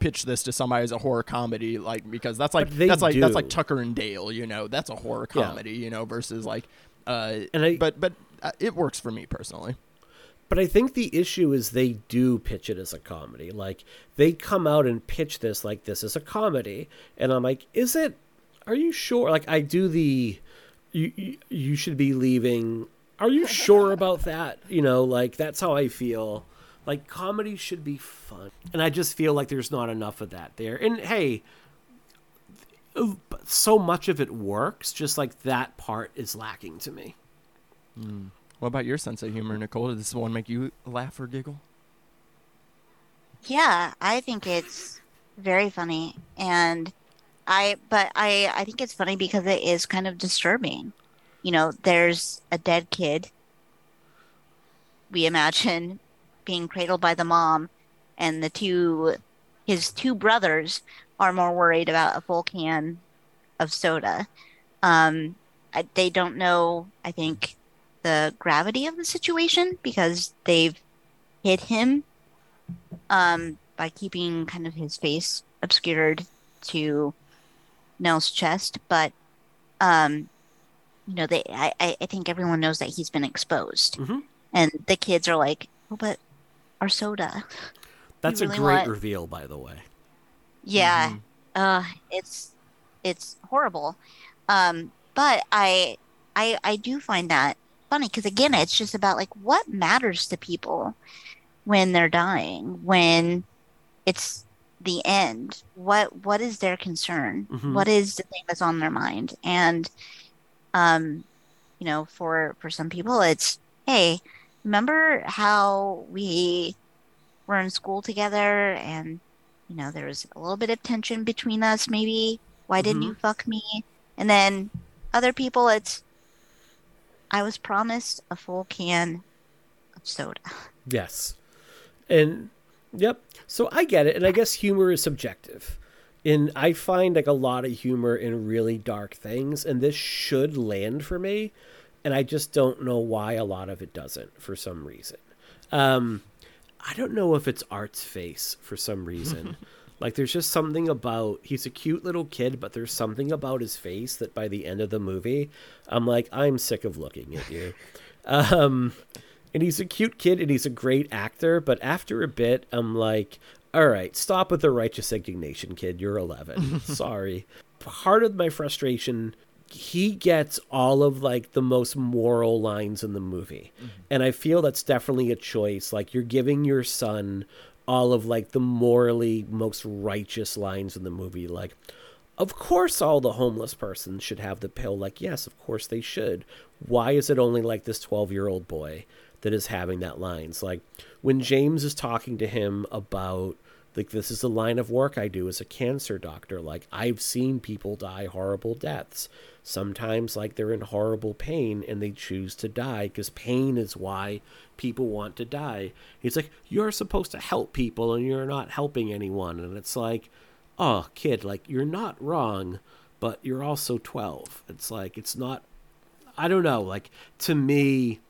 pitch this to somebody as a horror comedy like because that's like that's like that's like Tucker and Dale, you know. That's a horror Yeah. comedy, you know, versus like uh And I- but but uh, it works for me personally. But I think the issue is they do pitch it as a comedy. Like they come out and pitch this like this is a comedy, and I'm like, is it? Are you sure? Like I do the, you, you should be leaving. Are you sure about that? You know, like that's how I feel. Like comedy should be fun, and I just feel like there's not enough of that there. And hey, so much of it works. Just like that part is lacking to me. Hmm. What about your sense of humor, Nicole? Does this one make you laugh or giggle? Yeah, I think it's very funny and I but I I think it's funny because it is kind of disturbing. You know, there's a dead kid we imagine being cradled by the mom and the two his two brothers are more worried about a full can of soda. Um I, they don't know, I think, the gravity of the situation because they've hit him um, by keeping kind of his face obscured to Nell's chest. But, um, you know, they I, I think everyone knows that he's been exposed. Mhm. And the kids are like, oh, but our soda. That's really a great want- reveal, by the way. Yeah. Uh, it's it's horrible. Um, but I I I do find that funny because again, it's just about like what matters to people when they're dying, when it's the end. What what is their concern? Mhm. What is the thing that's on their mind? And um, you know, for for some people, it's hey, remember how we were in school together and you know there was a little bit of tension between us maybe why didn't you fuck me and then other people it's i was promised a full can of soda Yes. And yep. So I get it. And I guess humor is subjective. And I find like a lot of humor in really dark things. And this should land for me. And I just don't know why a lot of it doesn't for some reason. Um, I don't know if it's Art's face for some reason. like there's just something about he's a cute little kid, but there's something about his face that by the end of the movie, I'm like, I'm sick of looking at you. Um, and he's a cute kid and he's a great actor. But after a bit, I'm like, all right, stop with the righteous indignation, kid. You're 11. Sorry. Part of my frustration, he gets all of like the most moral lines in the movie. Mm-hmm. And I feel that's definitely a choice. Like you're giving your son all of like the morally most righteous lines in the movie. Like, of course, all the homeless persons should have the pill. Like, yes, of course they should. Why is it only like this 12 year old boy that is having that lines? Like, when James is talking to him about like this is the line of work I do as a cancer doctor. Like I've seen people die horrible deaths. Sometimes like they're in horrible pain and they choose to die because pain is why people want to die. He's like, You're supposed to help people and you're not helping anyone. And it's like, Oh, kid, like you're not wrong, but you're also 12. It's like, it's not, I don't know. Like to me,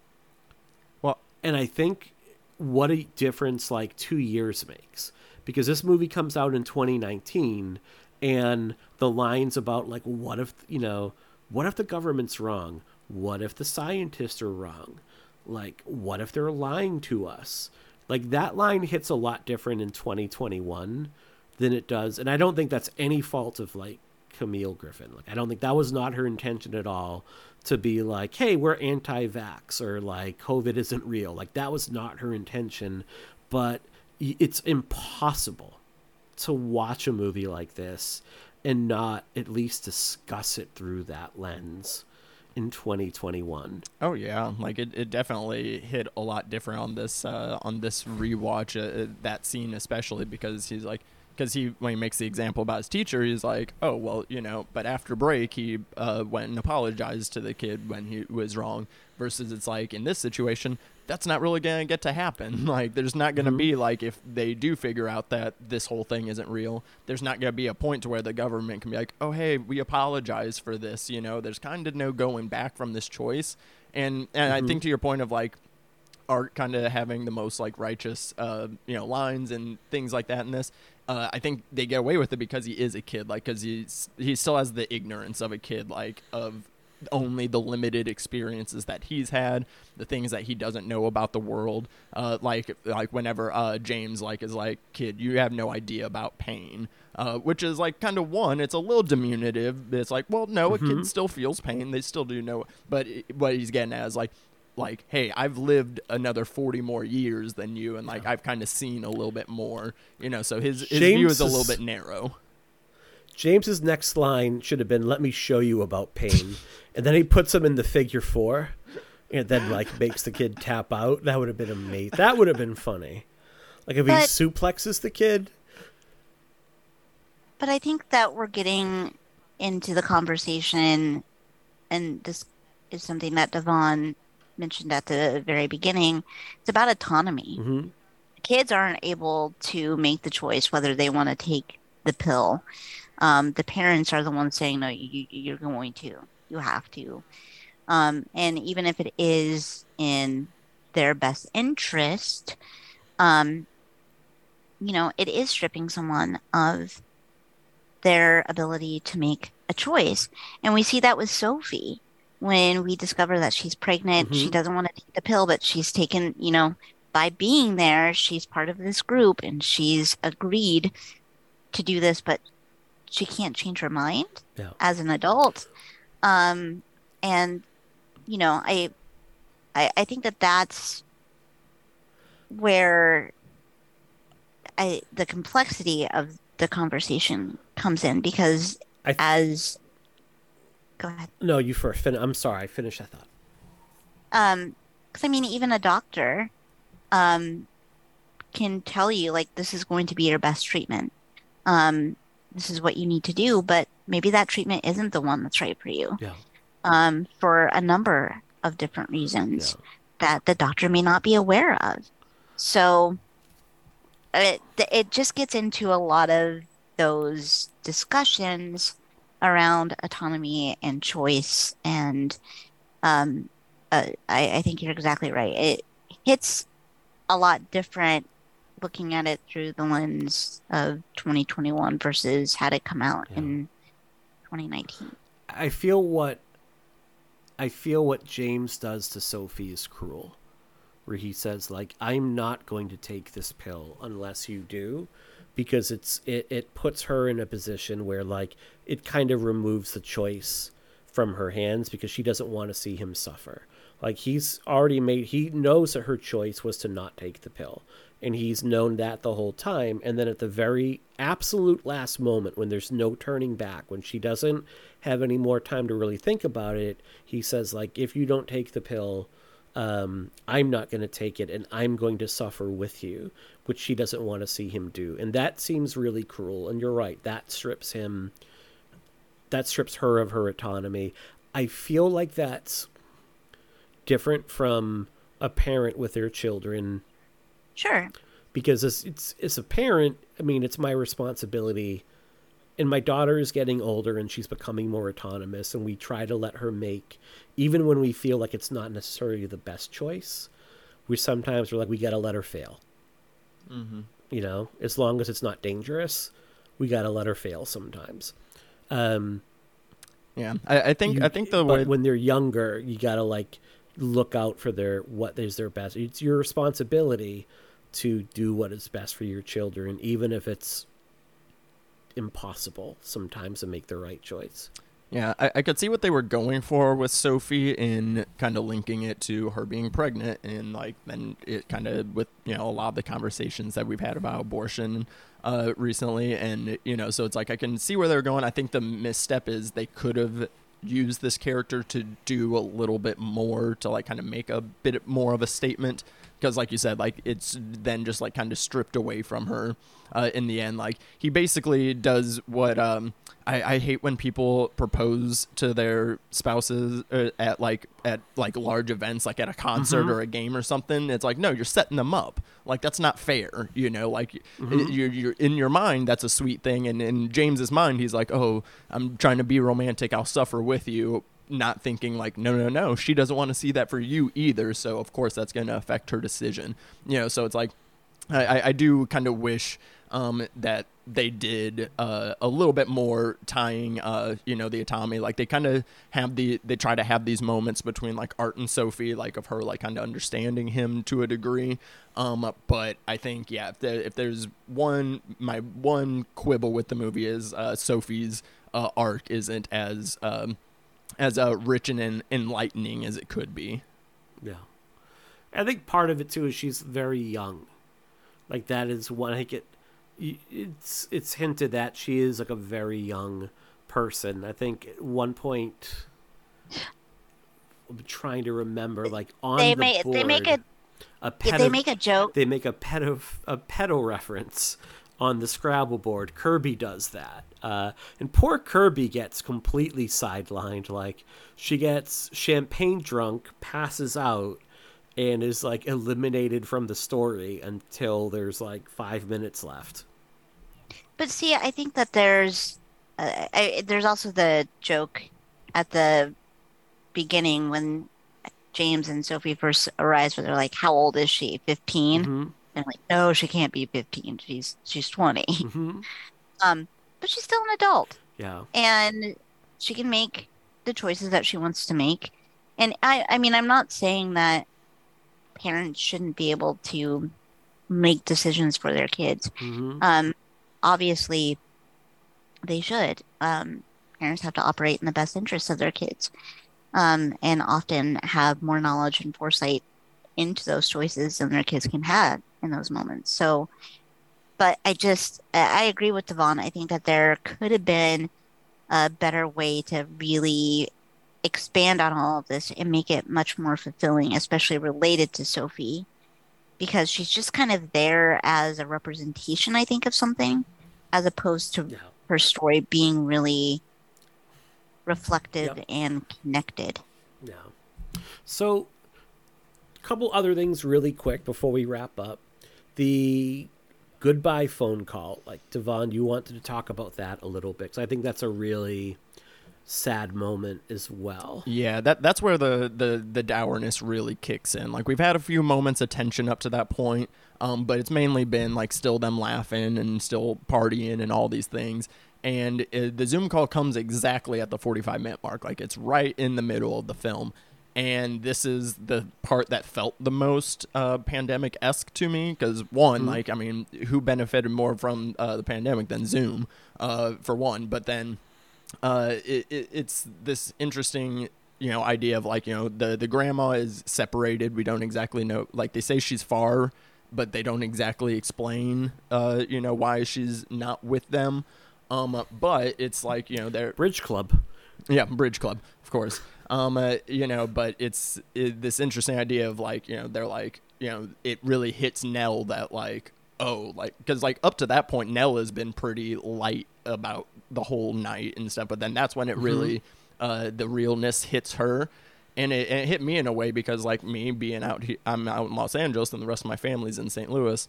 and I think what a difference like two years makes. Because this movie comes out in 2019 and the lines about like what if you know what if the government's wrong? What if the scientists are wrong? Like what if they're lying to us? Like that line hits a lot different in 2021 than it does and i don't think that's any fault of like camille griffin. Like i don't think that was not her intention at all to be like hey we're anti-vax or like covid isn't real like that was not her intention but it's impossible to watch a movie like this and not at least discuss it through that lens in 2021. Oh yeah, like it, it definitely hit a lot different on this uh, on this rewatch uh, that scene especially because he's like because he when he makes the example about his teacher he's like oh well you know but after break he uh, went and apologized to the kid when he was wrong versus it's like in this situation that's not really going to get to happen. Like, there's not going to mm-hmm. be like if they do figure out that this whole thing isn't real, there's not going to be a point to where the government can be like, "Oh, hey, we apologize for this." You know, there's kind of no going back from this choice. And and mm-hmm. I think to your point of like art kind of having the most like righteous uh, you know lines and things like that in this uh, I think they get away with it because he is a kid, like because he's he still has the ignorance of a kid, like of only the limited experiences that he's had, the things that he doesn't know about the world. Uh, like like whenever uh, James like is like, kid, you have no idea about pain. Uh, which is like kind of one, it's a little diminutive. It's like, well, no, mm-hmm. a kid mm-hmm. still feels pain. They still do know. But it, what he's getting at is like, like, hey, I've lived another 40 more years than you, and like, yeah. I've kind of seen a little bit more, you know, so his, his view is a little bit narrow. James's next line should have been, "Let me show you about pain," and then he puts him in the figure four, and then like makes the kid tap out. That would have been amazing. That would have been funny. Like if but, he suplexes the kid. But I think that we're getting into the conversation, and this is something that Devon mentioned at the very beginning. It's about autonomy. Mm-hmm. Kids aren't able to make the choice whether they want to take the pill um, the parents are the ones saying no you, you're going to you have to um, and even if it is in their best interest um, you know it is stripping someone of their ability to make a choice and we see that with sophie when we discover that she's pregnant mm-hmm. she doesn't want to take the pill but she's taken you know by being there she's part of this group and she's agreed to do this but she can't change her mind yeah. as an adult um and you know I, I i think that that's where i the complexity of the conversation comes in because th- as go ahead no you first fin- i'm sorry finish that thought um because i mean even a doctor um can tell you like this is going to be your best treatment um this is what you need to do, but maybe that treatment isn't the one that's right for you. Yeah. Um, for a number of different reasons yeah. that the doctor may not be aware of. So it it just gets into a lot of those discussions around autonomy and choice and um, uh, I, I think you're exactly right. It hits a lot different looking at it through the lens of 2021 versus had it come out yeah. in 2019. I feel what I feel what James does to Sophie is cruel. where he says like I'm not going to take this pill unless you do because it's it, it puts her in a position where like it kind of removes the choice from her hands because she doesn't want to see him suffer. Like he's already made he knows that her choice was to not take the pill and he's known that the whole time. And then at the very absolute last moment when there's no turning back when she doesn't have any more time to really think about it he says like if you don't take the pill um, i'm not going to take it and i'm going to suffer with you which she doesn't want to see him do. And that seems really cruel. And you're right that strips him that strips her of her autonomy i feel like that's different from a parent with their children Sure. because as it's as a parent, I mean, it's my responsibility. And my daughter is getting older and she's becoming more autonomous, and we try to let her make, even when we feel like it's not necessarily the best choice. We sometimes we're like, we gotta let her fail. Mm-hmm. You know, as long as it's not dangerous, we gotta let her fail sometimes. Um, Yeah, I, I think you- I think the but way when they're younger, you gotta like look out for their what is their best. It's your responsibility to do what is best for your children, even if it's impossible sometimes to make the right choice. Yeah, I, I could see what they were going for with Sophie in kind of linking it to her being pregnant and like then it kind of with you know a lot of the conversations that we've had about abortion uh, recently and you know so it's like I can see where they're going. I think the misstep is they could have used this character to do a little bit more to like kind of make a bit more of a statement because like you said like it's then just like kind of stripped away from her uh, in the end. Like he basically does what um I, I hate when people propose to their spouses uh, at like at like large events like at a concert or a game or something. It's like no you're setting them up. Like that's not fair you know? Like it- you're, you're in your mind that's a sweet thing. And in james's mind he's like oh i'm trying to be romantic. I'll suffer with you not thinking like no no no she doesn't want to see that for you either so of course that's going to affect her decision you know so it's like I, I- do kind of wish um, that they did uh, a little bit more tying, uh, you know, the autonomy. Like they kind of have the, they try to have these moments between like Art and Sophie, like of her like kind of understanding him to a degree. Um, but I think yeah, if, there, if there's one, my one quibble with the movie is uh, Sophie's uh, arc isn't as um, as uh, rich and en- enlightening as it could be. Yeah. I think part of it too is she's very young. Like that is one I think it it's it's hinted that she is like a very young person. I think at one point I'm trying to remember like on They the make board they make a a pedo, they make a joke. they make a pedo a pedo reference on the Scrabble board. Kirby does that, uh, and poor Kirby gets completely sidelined. Like she gets champagne drunk, passes out, and is like eliminated from the story until there's like five minutes left. But see, I think that there's uh, I, there's also the joke at the beginning when James and Sophie first arrives, where they're like, "How old is she? 15?" Mhm. And like, no, she can't be 15. She's she's 20. Mhm. Um, but she's still an adult, Yeah. and she can make the choices that she wants to make. And I, I mean, I'm not saying that parents shouldn't be able to make decisions for their kids. hmm Um, obviously, they should. Um, parents have to operate in the best interests of their kids, um, and often have more knowledge and foresight into those choices than their kids can have in those moments. So, but I just I agree with Devon. I think that there could have been a better way to really expand on all of this and make it much more fulfilling, especially related to Sophie, because she's just kind of there as a representation, I think, of something, as opposed to Yeah. her story being really reflective Yep. and connected. Yeah. So, a couple other things really quick before we wrap up. The goodbye phone call. Like, Devon, you wanted to talk about that a little bit. 'cause I think that's a really sad moment as well. Yeah, that that's where the the the dourness really kicks in. Like we've had a few moments of tension up to that point, um, but it's mainly been like still them laughing and still partying and all these things. And uh, the Zoom call comes exactly at the 45 minute mark, like it's right in the middle of the film. And this is the part that felt the most uh, pandemic esque to me because one, Mm-hmm. like I mean, who benefited more from uh, the pandemic than Zoom, uh, for one, but then uh, it, it, it's this interesting you know idea of like you know the the grandma is separated we don't exactly know like they say she's far but they don't exactly explain uh you know why she's not with them um but it's like you know they're Bridge Club. yeah, Bridge Club, of course. Um, uh, you know, but it's it, this interesting idea of like, you know, they're like, you know, it really hits Nell that like, oh, like, because like up to that point, Nell has been pretty light about the whole night and stuff, but then that's when it really, uh, the realness hits her. And it, and it hit me in a way because like me being out here, I'm out in Los Angeles and the rest of my family's in St. Louis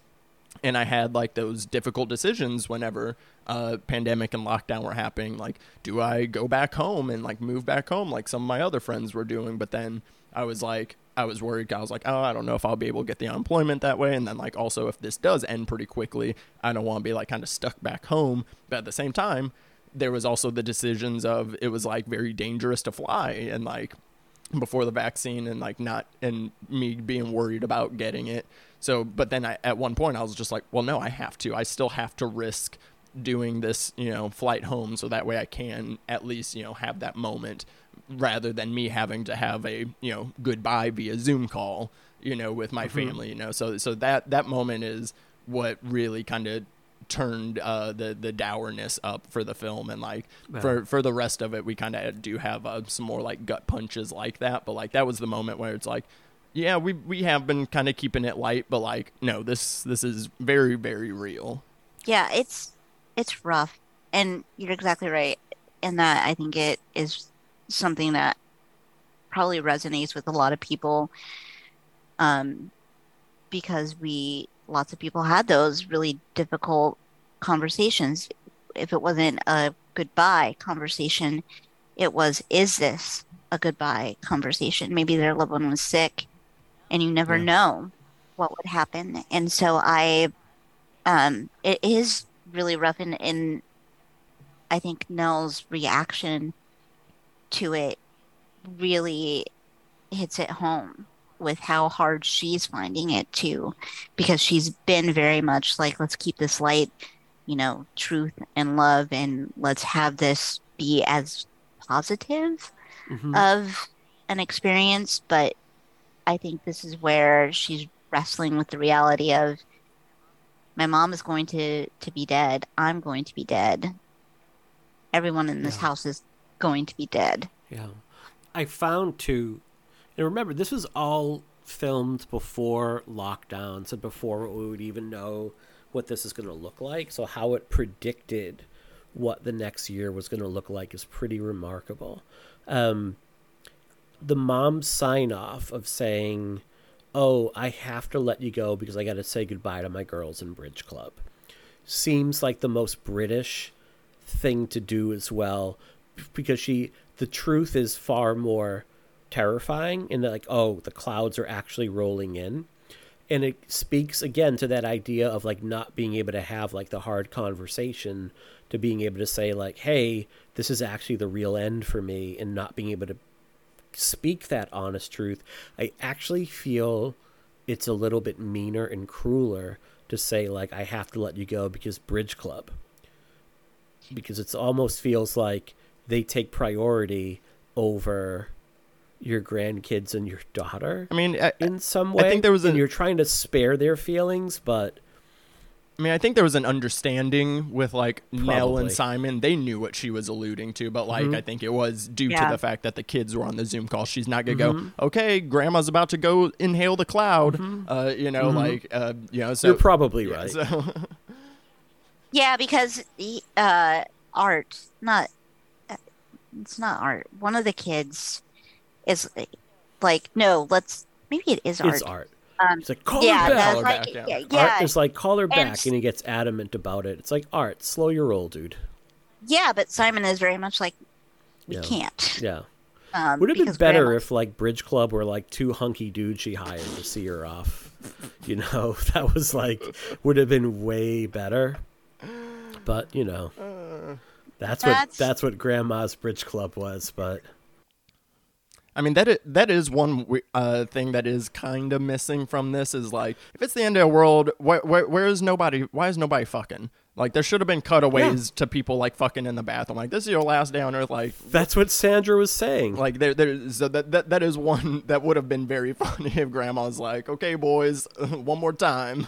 and I had like those difficult decisions whenever uh, pandemic and lockdown were happening. Like, do I go back home and like move back home like some of my other friends were doing? But then I was like, I was worried. I was like, oh, I don't know if I'll be able to get the unemployment that way. And then like also if this does end pretty quickly, I don't want to be like kind of stuck back home. But at the same time, there was also the decisions of it was like very dangerous to fly and like before the vaccine and like not and me being worried about getting it so but then I, at one point i was just like well no i have to. I still have to risk doing this you know flight home so that way i can at least you know have that moment rather than me having to have a you know goodbye via zoom call you know with my family you know. So so that that moment is what really kind of turned uh, the the dourness up for the film, and like for for the rest of it, we kind of do have uh, some more like gut punches like that. But like that was the moment where it's like, yeah, we we have been kind of keeping it light, but like no, this this is very very real. Yeah, it's it's rough, and you're exactly right. And that I think it is something that probably resonates with a lot of people, um, because we lots of people had those really difficult conversations. If it wasn't a goodbye conversation, it was, is this a goodbye conversation? Maybe their loved one was sick, and you never Yeah. know what would happen. And so I, um, it is really rough, and, and I think Nell's reaction to it really hits it home with how hard she's finding it too, because she's been very much like, let's keep this light, you know, truth and love, and let's have this be as positive Mhm. of an experience. But I think this is where she's wrestling with the reality of my mom is going to to be dead. I'm going to be dead. Everyone in this Yeah. house is going to be dead. Yeah. I found too, and remember, this was all filmed before lockdowns and before we would even know what this is going to look like. So, how it predicted what the next year was going to look like is pretty remarkable. Um, the mom's sign off of saying, Oh, I have to let you go because I got to say goodbye to my girls in Bridge Club. Seems like the most British thing to do as well because she the truth is far more terrifying in that like oh the clouds are actually rolling in. And it speaks again to that idea of like not being able to have like the hard conversation to being able to say like hey this is actually the real end for me and not being able to speak that honest truth i actually feel it's a little bit meaner and crueler to say like I have to let you go because Bridge Club. Because it's almost feels like they take priority over your grandkids and your daughter I mean, I, in some way, I think there was and you're trying to spare their feelings, but I mean, I think there was an understanding with like Nell and Simon. They knew what she was alluding to, but like I think it was due Yeah. to the fact that the kids were on the Zoom call. She's not gonna go. Okay, Grandma's about to go inhale the cloud. Uh, you know, like uh, you know. So you're probably yeah, right. So Yeah, because uh, art, not uh, it's not art. One of the kids is like, no, let's maybe it is art. it's art. Um, It's like call yeah, her back. Call her like back, yeah. yeah, Art yeah, is like call her And back, s- and he gets adamant about it. It's like art, slow your roll, dude. yeah, but Simon is very much like we Yeah. can't. Yeah. Um, Would it have been better grandma- if like Bridge Club were like two hunky dudes she hired to see her off? You know, that was like would have been way better. But you know, that's what That's- that's what Grandma's Bridge Club was. But I mean that is, that is one uh, thing that is kind of missing from this is like if it's the end of the world, wh- wh- where is nobody? Why is nobody fucking? Like there should have been cutaways to people like fucking in the bathroom. Like this is your last day on earth. Like That's what Sandra was saying. like there there so that, that that is one that would have been very funny if grandma's like, okay boys, one more time.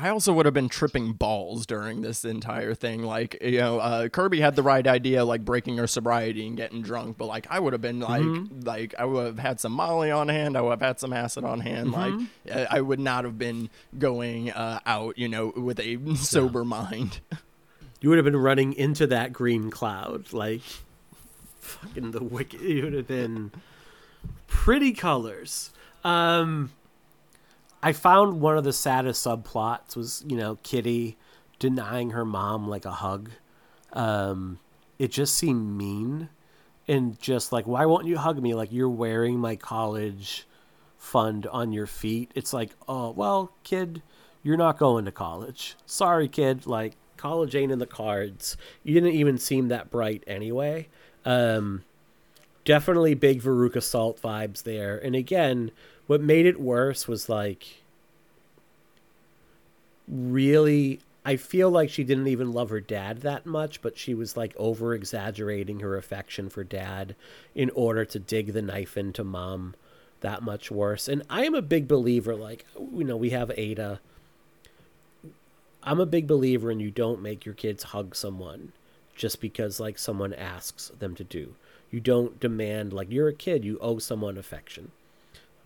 I also would have been tripping balls during this entire thing. Like, you know, uh, Kirby had the right idea, like breaking her sobriety and getting drunk, but like I would have been like, like I would have had some Molly on hand, I would have had some acid on hand. Like, I I would not have been going uh, out, you know, with a sober mind. You would have been running into that green cloud like fucking the wicked. It would have been pretty colors. Um, I found one of the saddest subplots was you know Kitty denying her mom like a hug. Um, it just seemed mean and just like why won't you hug me like you're wearing my college fund on your feet. It's like oh well kid you're not going to college. Sorry, kid. Like, college ain't in the cards. You didn't even seem that bright anyway. Um, definitely big Veruca Salt vibes there. And again, what made it worse was like, really, I feel like she didn't even love her dad that much, but she was like over exaggerating her affection for dad in order to dig the knife into mom that much worse. And I am a big believer, like, you know, we have Ada. I'm a big believer in you don't make your kids hug someone just because like someone asks them to do. You don't demand like you're a kid, you owe someone affection.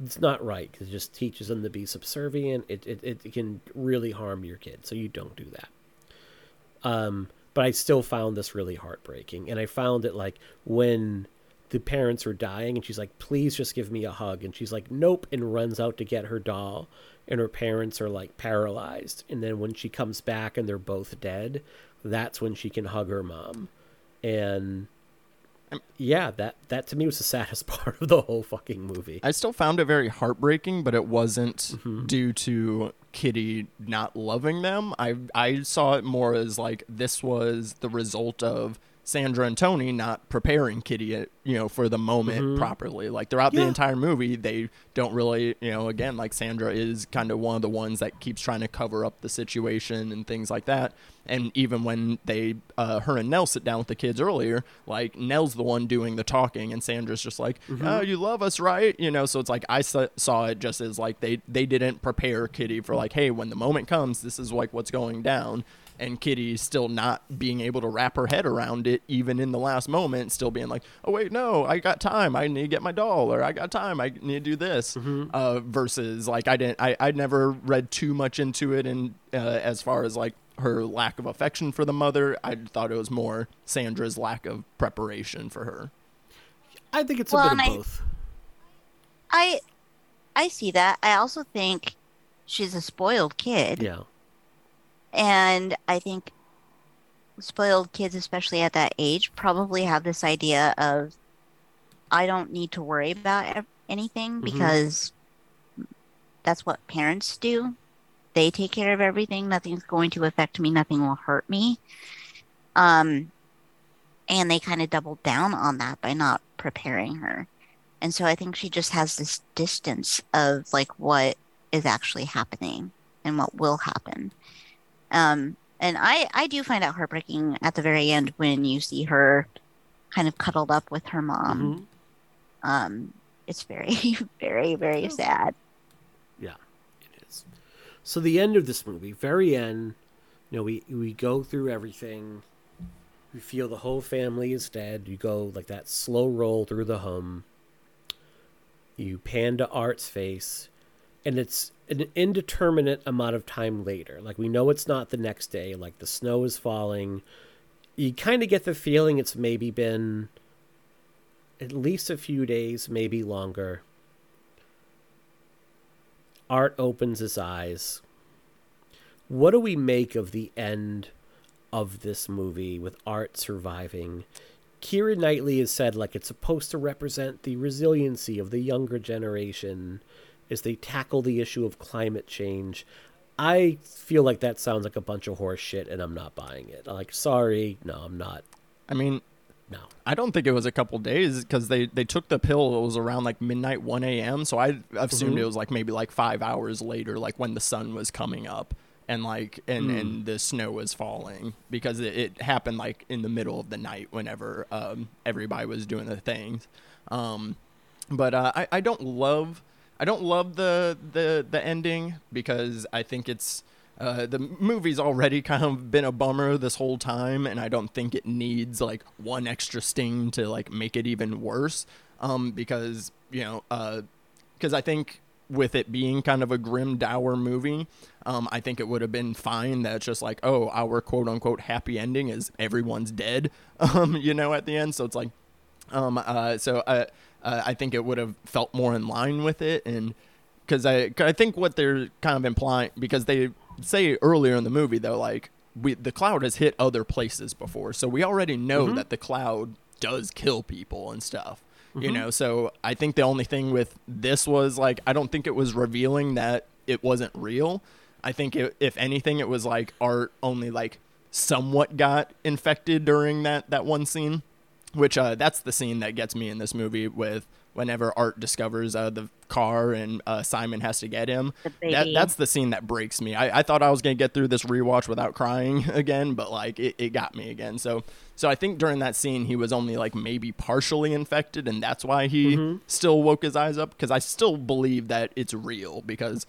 It's not right because it just teaches them to be subservient. It, it it can really harm your kid, so you don't do that. Um, but I still found this really heartbreaking, and I found it like when the parents are dying, and she's like, "Please just give me a hug," and she's like, "Nope," and runs out to get her doll, and her parents are like paralyzed, and then when she comes back and they're both dead, that's when she can hug her mom, and yeah, that that to me was the saddest part of the whole fucking movie. I still found it very heartbreaking, but it wasn't mm-hmm. due to Kitty not loving them. I I saw it more as like this was the result of Sandra and Tony not preparing Kitty, uh, you know, for the moment properly. Like throughout the entire movie, they don't really, you know, again, like Sandra is kind of one of the ones that keeps trying to cover up the situation and things like that. And even when they, uh, her and Nell sit down with the kids earlier, like Nell's the one doing the talking, and Sandra's just like, "Oh, you love us, right?" You know. So it's like I sa- saw it just as like they they didn't prepare Kitty for like, hey, when the moment comes, this is like what's going down and Kitty still not being able to wrap her head around it, even in the last moment, still being like, "Oh wait, no, I got time. I need to get my doll, or I got time. I need to do this." Uh, versus like I didn't, I I never read too much into it, and uh, as far as like her lack of affection for the mother, I thought it was more Sandra's lack of preparation for her. I think it's Well, a bit of I- both. I I see that. I also think she's a spoiled kid. Yeah. And I think spoiled kids, especially at that age, probably have this idea of I don't need to worry about anything Mhm. because that's what parents do. They take care of everything. Nothing's going to affect me. Nothing will hurt me. Um, and they kind of doubled down on that by not preparing her. And so I think she just has this distance of like what is actually happening and what will happen. Um, and I, I do find it heartbreaking at the very end when you see her kind of cuddled up with her mom. Mhm. Um, it's very, very, very sad. Yeah, it is. So the end of this movie, very end, you know, we we go through everything. We feel the whole family is dead. You go like that slow roll through the home. You pan to Art's face, and it's an indeterminate amount of time later. Like we know it's not the next day. Like the snow is falling. You kind of get the feeling it's maybe been at least a few days, maybe longer. Art opens his eyes. What do we make of the end of this movie with Art surviving? Keira Knightley has said like it's supposed to represent the resiliency of the younger generation as they tackle the issue of climate change. I feel like that sounds like a bunch of horse shit and I'm not buying it. Like sorry, no, I'm not. I mean, No. I don't think it was a couple days because they they took the pill. It was around like midnight, one a.m. So I assumed Mhm. it was like maybe like five hours later, like when the sun was coming up and like and Mm. and the snow was falling because it, it happened like in the middle of the night whenever um, everybody was doing the things. Um, but uh, I I don't love I don't love the the the ending because I think it's uh, the movie's already kind of been a bummer this whole time, and I don't think it needs like one extra sting to like make it even worse. Um, because you know, because I think with it being kind of a grim, dour movie, um, I think it would have been fine that it's just like, oh, our quote unquote happy ending is everyone's dead, um, you know, at the end. So it's like, um, uh, so I, uh, I think it would have felt more in line with it, and because I, I think what they're kind of implying, because they say earlier in the movie though, like we the cloud has hit other places before, so we already know that the cloud does kill people and stuff. You know, so I think the only thing with this was like I don't think it was revealing that it wasn't real. I think it, if anything, it was like Art only like somewhat got infected during that that one scene which uh, that's the scene that gets me in this movie with whenever Art discovers uh, the car and uh, Simon has to get him. That, that's the scene that breaks me. I, I thought I was gonna get through this rewatch without crying again, but like it, it got me again. So so I think during that scene he was only like maybe partially infected, and that's why he still woke his eyes up. Because I still believe that it's real because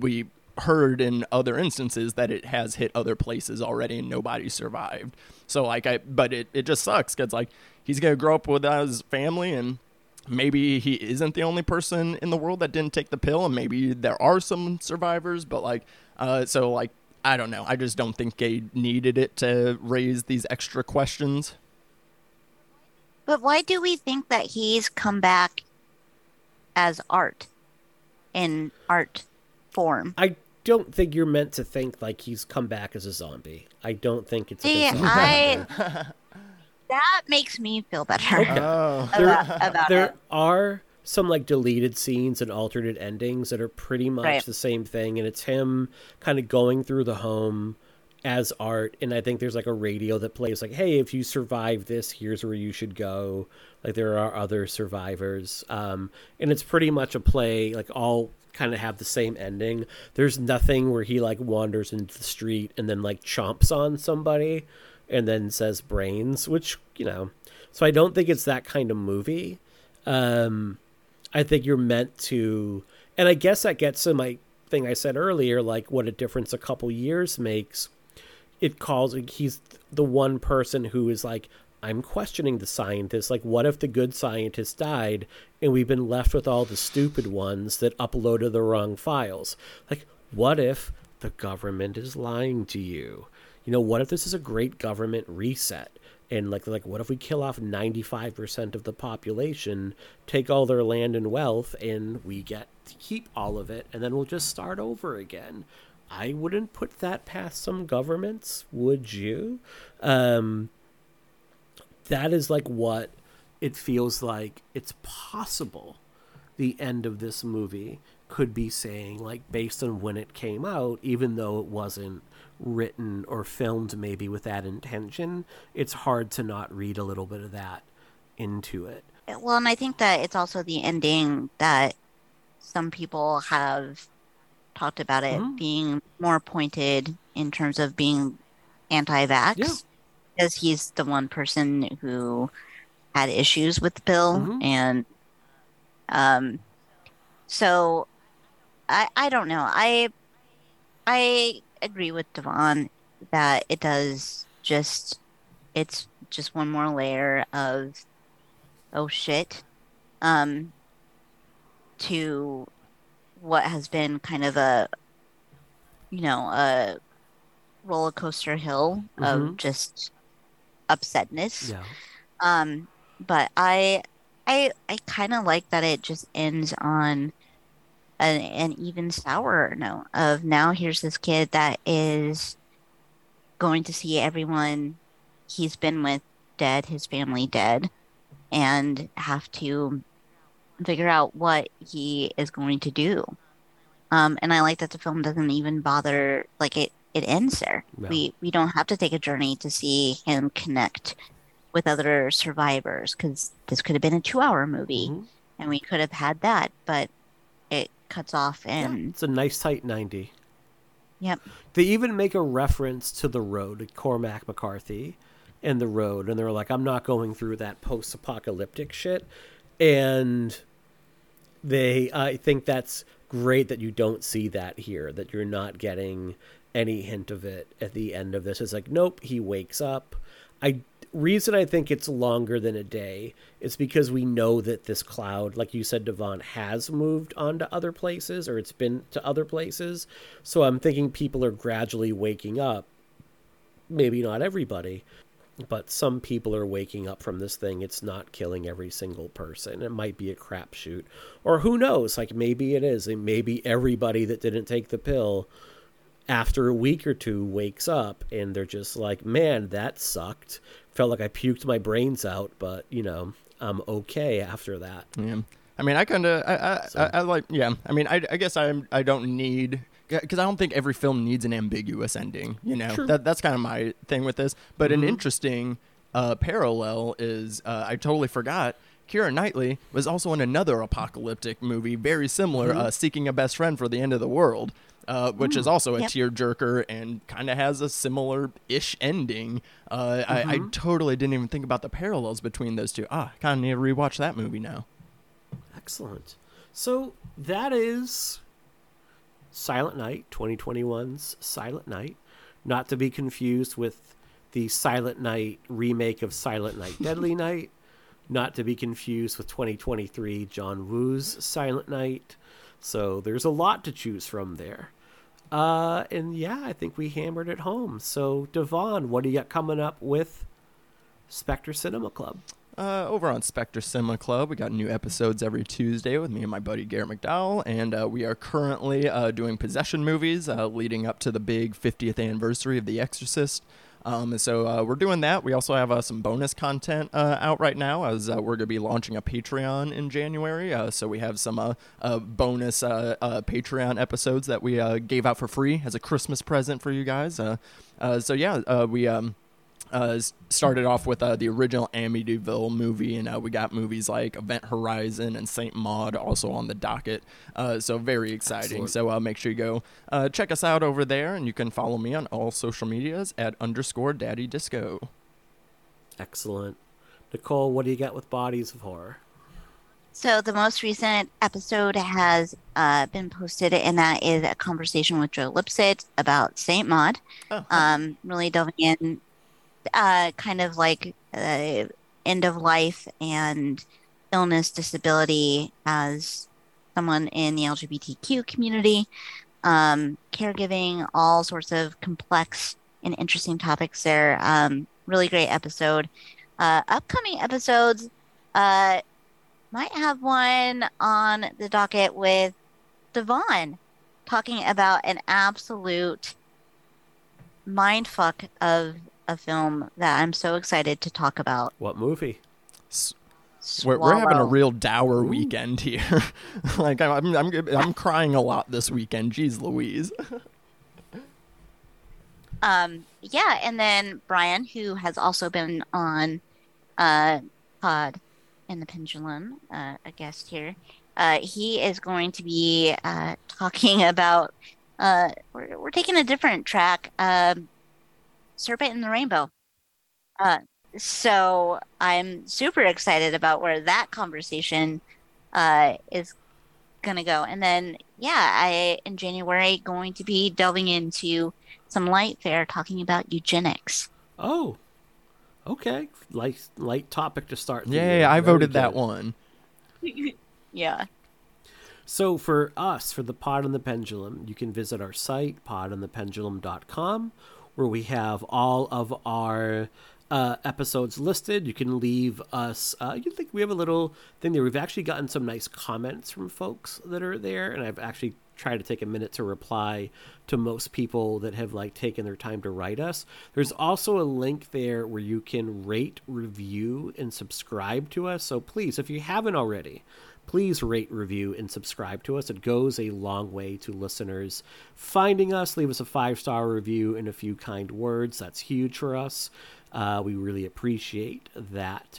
we heard in other instances that it has hit other places already and nobody survived. So like I but it, it just sucks cuz like he's going to grow up with his family and maybe he isn't the only person in the world that didn't take the pill and maybe there are some survivors but like uh so like I don't know. I just don't think they needed it to raise these extra questions. But why do we think that he's come back as art in art form? I don't think you're meant to think like he's come back as a zombie. I don't think it's. a See, zombie. I that makes me feel better Okay. Oh. about, about there it. are some like deleted scenes and alternate endings that are pretty much Right. the same thing and it's him kind of going through the home as art and i think there's like a radio that plays like hey if you survive this here's where you should go like there are other survivors um and it's pretty much a play like all kind of have the same ending there's nothing where he like wanders into the street and then like chomps on somebody and then says brains which you know so i don't think it's that kind of movie. Um i think you're meant to and i guess that gets to my thing i said earlier like what a difference a couple years makes. It calls he's the one person who is like i'm questioning the scientists like what if the good scientist died and we've been left with all the stupid ones that uploaded the wrong files? Like what if the government is lying to you you know what if this is a great government reset? And like like what if we kill off 95% of the population take all their land and wealth and we get to keep all of it and then we'll just start over again? I wouldn't put that past some governments would you? Um that is like what it feels like it's possible the end of this movie could be saying like based on when it came out even though it wasn't written or filmed maybe with that intention it's hard to not read a little bit of that into it Well, and I think that it's also the ending that some people have talked about it Mhm. being more pointed in terms of being anti-vax Yeah. because he's the one person who had issues with the pill Mhm. and um so I I don't know. I I agree with Devon that it does just it's just one more layer of oh shit um to what has been kind of a you know a roller coaster hill of Mhm. just upsetness yeah um but i i i kind of like that it just ends on an, an even sourer note of now here's this kid that is going to see everyone he's been with dead his family dead and have to figure out what he is going to do um and i like that the film doesn't even bother like it it ends there No. we we don't have to take a journey to see him connect with other survivors because this could have been a two-hour movie, Mhm. and we could have had that, but cuts off Yeah, and it's a nice tight 90. yep. They even make a reference to the road, Cormac McCarthy and the road, and they're like, I'm not going through that post apocalyptic shit. And they I think that's great that you don't see that here, that you're not getting any hint of it at the end of this. It's like, nope, he wakes up. I reason I think it's longer than a day is because we know that this cloud, like you said, Devon, has moved on to other places or it's been to other places. So I'm thinking people are gradually waking up. Maybe not everybody, but some people are waking up from this thing. It's not killing every single person. It might be a crapshoot. Or who knows? Like maybe it is. And maybe everybody that didn't take the pill after a week or two wakes up and they're just like, man, that sucked. Felt like I puked my brains out, but you know, I'm okay after that. Yeah. I mean, I kind of, I, I, I, I like, yeah. I mean, I, I guess I'm, I don't need, because I don't think every film needs an ambiguous ending. You know, True. that that's kind of my thing with this. But Mm-hmm. an interesting uh, parallel is, uh, I totally forgot. Keira Knightley was also in another apocalyptic movie, very similar, Mm-hmm. uh, Seeking a Best Friend for the End of the World, uh, which is also a Yep. tearjerker and kind of has a similar ish ending. Uh, I, I Mm-hmm. totally didn't even think about the parallels between those two. Ah, kind of need to rewatch that movie now. Excellent. So that is Silent Night, 2021's Silent Night, not to be confused with the Silent Night remake of Silent Night Deadly Night, not to be confused with 2023 John Woo's Silent Night. So there's a lot to choose from there. Uh, and yeah, I think we hammered it home. So Devon, what do you got coming up with Spectre Cinema Club? Uh, over on Spectre Cinema Club, we got new episodes every Tuesday with me and my buddy Garrett McDowell, and uh, we are currently uh, doing possession movies uh, leading up to the big 50th anniversary of The Exorcist. Um, so uh, we're doing that. We also have uh, some bonus content uh, out right now, as uh, we're going to be launching a Patreon in January. Uh, so we have some uh, bonus Patreon episodes that we gave out for free as a Christmas present for you guys. So yeah, we. Um, uh, started off with uh, the original Amityville movie, and uh, we got movies like Event Horizon and Saint Maud also on the docket. Uh, so very exciting. Excellent. So uh, make sure you go uh, check us out over there, and you can follow me on all social medias at underscore Daddy Disco. Excellent. Nicole, what do you got with Bodies of Horror? So the most recent episode has uh, been posted, and that is a conversation with Joe Lipsett about Saint Maud. Oh, Um, really delving in, uh, kind of like uh, end of life and illness, disability as someone in the LGBTQ community, um, caregiving, all sorts of complex and interesting topics there. Um, really great episode. Uh, upcoming episodes. Uh, might have one on the docket with Devon talking about an absolute mindfuck of a film that I'm so excited to talk about. What movie? s- we're, we're having a real dour weekend here. like I'm, I'm, I'm, I'm crying a lot this weekend. Jeez Louise. Um, yeah, and then Brian, who has also been on uh, Pod and the Pendulum, uh, a guest here, uh, he is going to be uh, talking about. Uh, we're, we're taking a different track, um, Serpent and the Rainbow. Uh, so I'm super excited about where that conversation uh, is going to go. And then, yeah, I in January going to be delving into some light fare talking about eugenics. Oh, okay. Light light topic to start. the Yeah. I voted that one. Yeah. So for us, for the Pod and the Pendulum, you can visit our site, podandthependulum.com, where we have all of our uh, episodes listed. You can leave us. Uh, you think we have a little thing there. We've actually gotten some nice comments from folks that are there, and I've actually tried to take a minute to reply to most people that have like taken their time to write us. There's also a link there where you can rate, review, and subscribe to us. So please, if you haven't already, please rate, review, and subscribe to us. It goes a long way to listeners finding us. Leave us a five star review and a few kind words. That's huge for us. Uh, we really appreciate that.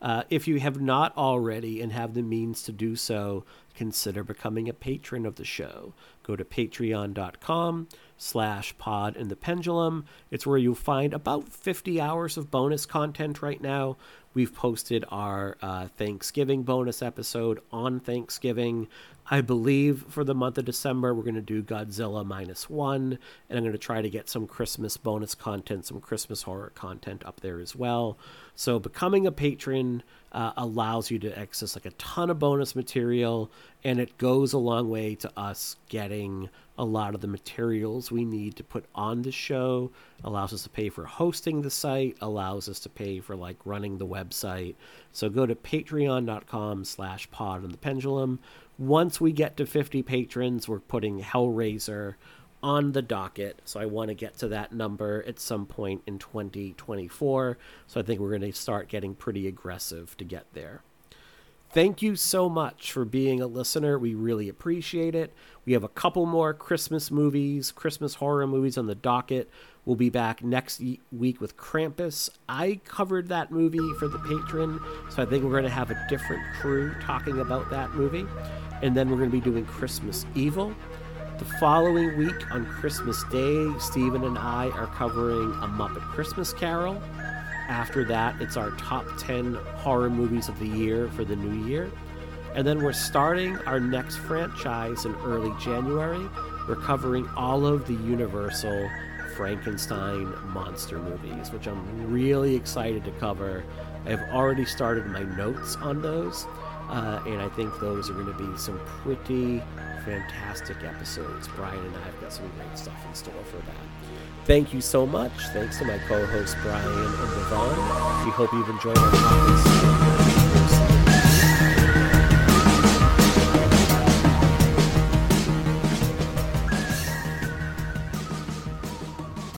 Uh, if you have not already and have the means to do so, consider becoming a patron of the show. Go to patreon.com slash pod and the pendulum. It's where you'll find about 50 hours of bonus content right now. We've posted our uh, Thanksgiving bonus episode on Thanksgiving. I believe for the month of December, we're going to do Godzilla minus one, and I'm going to try to get some Christmas bonus content, some Christmas horror content up there as well. So, becoming a patron uh, allows you to access like a ton of bonus material, and it goes a long way to us getting a lot of the materials we need to put on the show allows us to pay for hosting the site allows us to pay for like running the website. So go to patreon.com slash pod and the pendulum. Once we get to 50 patrons we're putting hellraiser on the docket so i want to get to that number at some point in 2024 so i think we're going to start getting pretty aggressive to get there Thank you so much for being a listener. We really appreciate it. We have a couple more Christmas movies, Christmas horror movies on the docket. We'll be back next week with Krampus. I covered that movie for the Patreon, so I think we're going to have a different crew talking about that movie. And then we're going to be doing Christmas Evil. The following week on Christmas Day, Stephen and I are covering A Muppet Christmas Carol. After that, it's our top 10 horror movies of the year for the new year. And then we're starting our next franchise in early January. We're covering all of the Universal Frankenstein monster movies, which I'm really excited to cover. I've already started my notes on those, uh, and I think those are going to be some pretty fantastic episodes. Brian and I have got some great stuff in store for that. Thank you so much. Thanks to my co hosts, Brian and Devon. We hope you've enjoyed our topics.